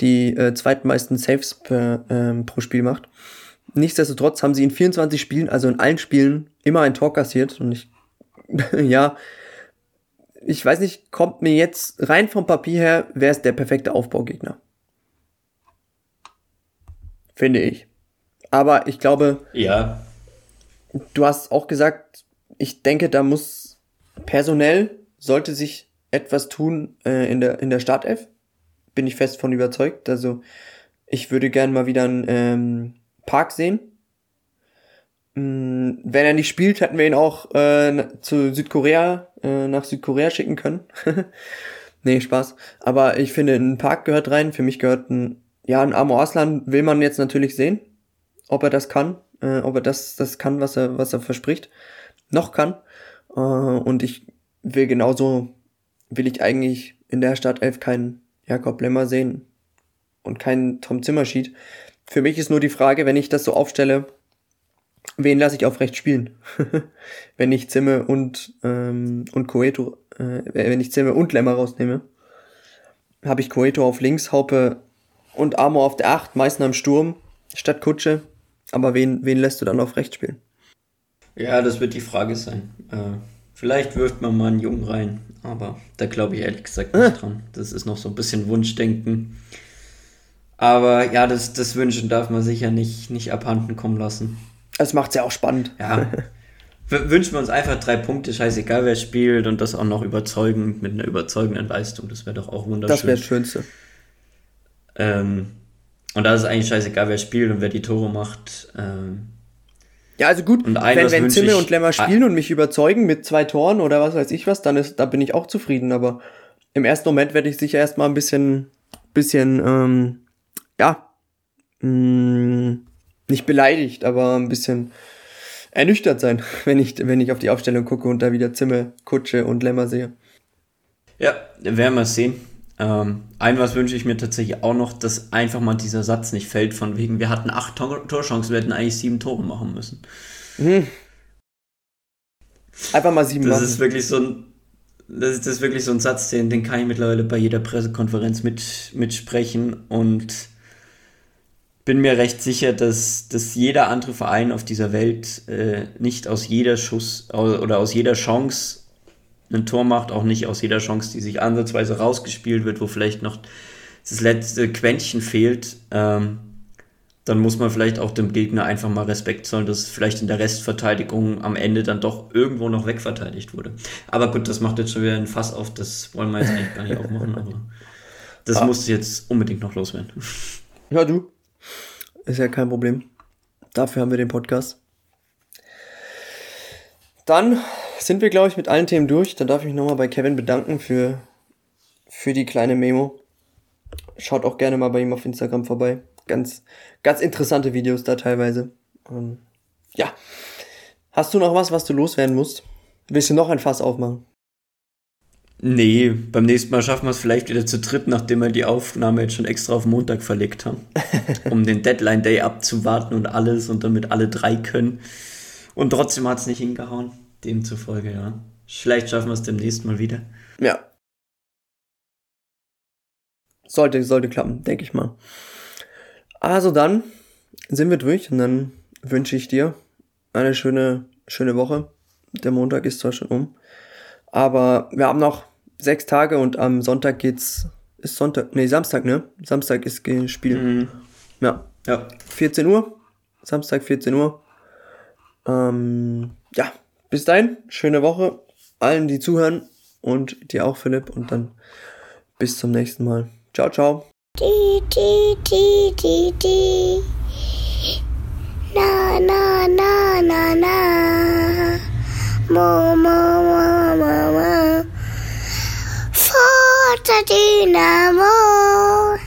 die äh, zweitmeisten Saves per, ähm, pro Spiel macht. Nichtsdestotrotz haben sie in 24 Spielen, also in allen Spielen, immer ein Tor kassiert. Und ich, (laughs) ja, ich weiß nicht, kommt mir jetzt rein vom Papier her, wäre es der perfekte Aufbaugegner. Finde ich. Aber ich glaube. Ja. Du hast auch gesagt, ich denke, da muss personell sollte sich etwas tun äh, in der in der Startelf. Bin ich fest von überzeugt. Also ich würde gern mal wieder einen ähm, Park sehen. Mm, wenn er nicht spielt, hätten wir ihn auch äh, zu Südkorea, äh, nach Südkorea schicken können. (laughs) nee, Spaß. Aber ich finde, ein Park gehört rein. Für mich gehört ein, ja, ein Amo Aslan will man jetzt natürlich sehen, ob er das kann, äh, ob er das, das kann, was er, was er verspricht, noch kann. Äh, und ich will genauso, will ich eigentlich in der Startelf keinen Jakob Lemmer sehen und keinen Tom Zimmerschied. Für mich ist nur die Frage, wenn ich das so aufstelle, wen lasse ich auf rechts spielen? (laughs) wenn ich Zimmer und, ähm, und Coeto, äh, wenn ich Zimmer und Lemmer rausnehme, habe ich Coeto auf links, Haupe und Amor auf der 8, Meißner im Sturm, statt Kutsche. Aber wen, wen lässt du dann auf rechts spielen? Ja, das wird die Frage sein. Äh, vielleicht wirft man mal einen Jungen rein, aber da glaube ich ehrlich gesagt nicht ah. (laughs) dran. Das ist noch so ein bisschen Wunschdenken. Aber ja, das, das Wünschen darf man sicher nicht, nicht abhanden kommen lassen. Das macht es ja auch spannend. Ja. Wünschen wir uns einfach drei Punkte, scheißegal wer spielt und das auch noch überzeugend, mit einer überzeugenden Leistung. Das wäre doch auch wunderschön. Das wäre das Schönste. Ähm, und da ist es eigentlich scheißegal, wer spielt und wer die Tore macht. Ähm, ja, also gut, und wenn, wenn Zimme und Lemmer spielen und mich überzeugen mit zwei Toren oder was weiß ich was, dann ist, da bin ich auch zufrieden. Aber im ersten Moment werde ich sicher erstmal ein bisschen, bisschen ähm, ja, mh, mm, nicht beleidigt, aber ein bisschen ernüchtert sein, (laughs) wenn ich, wenn ich auf die Aufstellung gucke und da wieder Zimmer, Kutsche und Lämmer sehe. Ja, werden wir sehen. Ähm, ein was wünsche ich mir tatsächlich auch noch, dass einfach mal dieser Satz nicht fällt, von wegen, wir hatten acht Tor Torchancen, wir hätten eigentlich sieben Tore machen müssen. Mhm. Einfach mal sieben das machen. Das ist wirklich so ein, das ist, das ist wirklich so ein Satz, den, den kann ich mittlerweile bei jeder Pressekonferenz mit, mitsprechen und bin mir recht sicher, dass, dass jeder andere Verein auf dieser Welt äh, nicht aus jeder Schuss oder aus jeder Chance ein Tor macht, auch nicht aus jeder Chance, die sich ansatzweise rausgespielt wird, wo vielleicht noch das letzte Quäntchen fehlt. Ähm, dann muss man vielleicht auch dem Gegner einfach mal Respekt zollen, dass vielleicht in der Restverteidigung am Ende dann doch irgendwo noch wegverteidigt wurde. Aber gut, das macht jetzt schon wieder ein Fass auf, das wollen wir jetzt eigentlich gar nicht aufmachen, aber das ah. musste jetzt unbedingt noch loswerden. Ja, du, ist ja kein Problem. Dafür haben wir den Podcast. Dann sind wir, glaube ich, mit allen Themen durch. Dann darf ich mich nochmal bei Kevin bedanken für, für die kleine Memo. Schaut auch gerne mal bei ihm auf Instagram vorbei. Ganz, ganz interessante Videos da teilweise. Ähm, ja. Hast du noch was, was du loswerden musst? Willst du noch ein Fass aufmachen? Nee, beim nächsten Mal schaffen wir es vielleicht wieder zu dritt, nachdem wir die Aufnahme jetzt schon extra auf Montag verlegt haben. (laughs) um den Deadline Day abzuwarten und alles und damit alle drei können. Und trotzdem hat es nicht hingehauen. Demzufolge, ja. Vielleicht schaffen wir es demnächst mal wieder. Ja, sollte, sollte klappen, denke ich mal. Also dann sind wir durch und dann wünsche ich dir eine schöne, schöne Woche. Der Montag ist zwar schon um, aber wir haben noch sechs Tage und am Sonntag geht's, ist Sonntag, nee, Samstag, ne? Samstag ist gespielt. Mhm. Ja, Ja. 14 Uhr. Samstag 14 Uhr. Ähm, ja, bis dahin, schöne Woche. Allen, die zuhören und dir auch, Philipp. Und dann bis zum nächsten Mal. Ciao, ciao. Di, di, di, di, di. Na, na, na, na, na. Mo, mo, mo, mo, mo. mucho dinamo.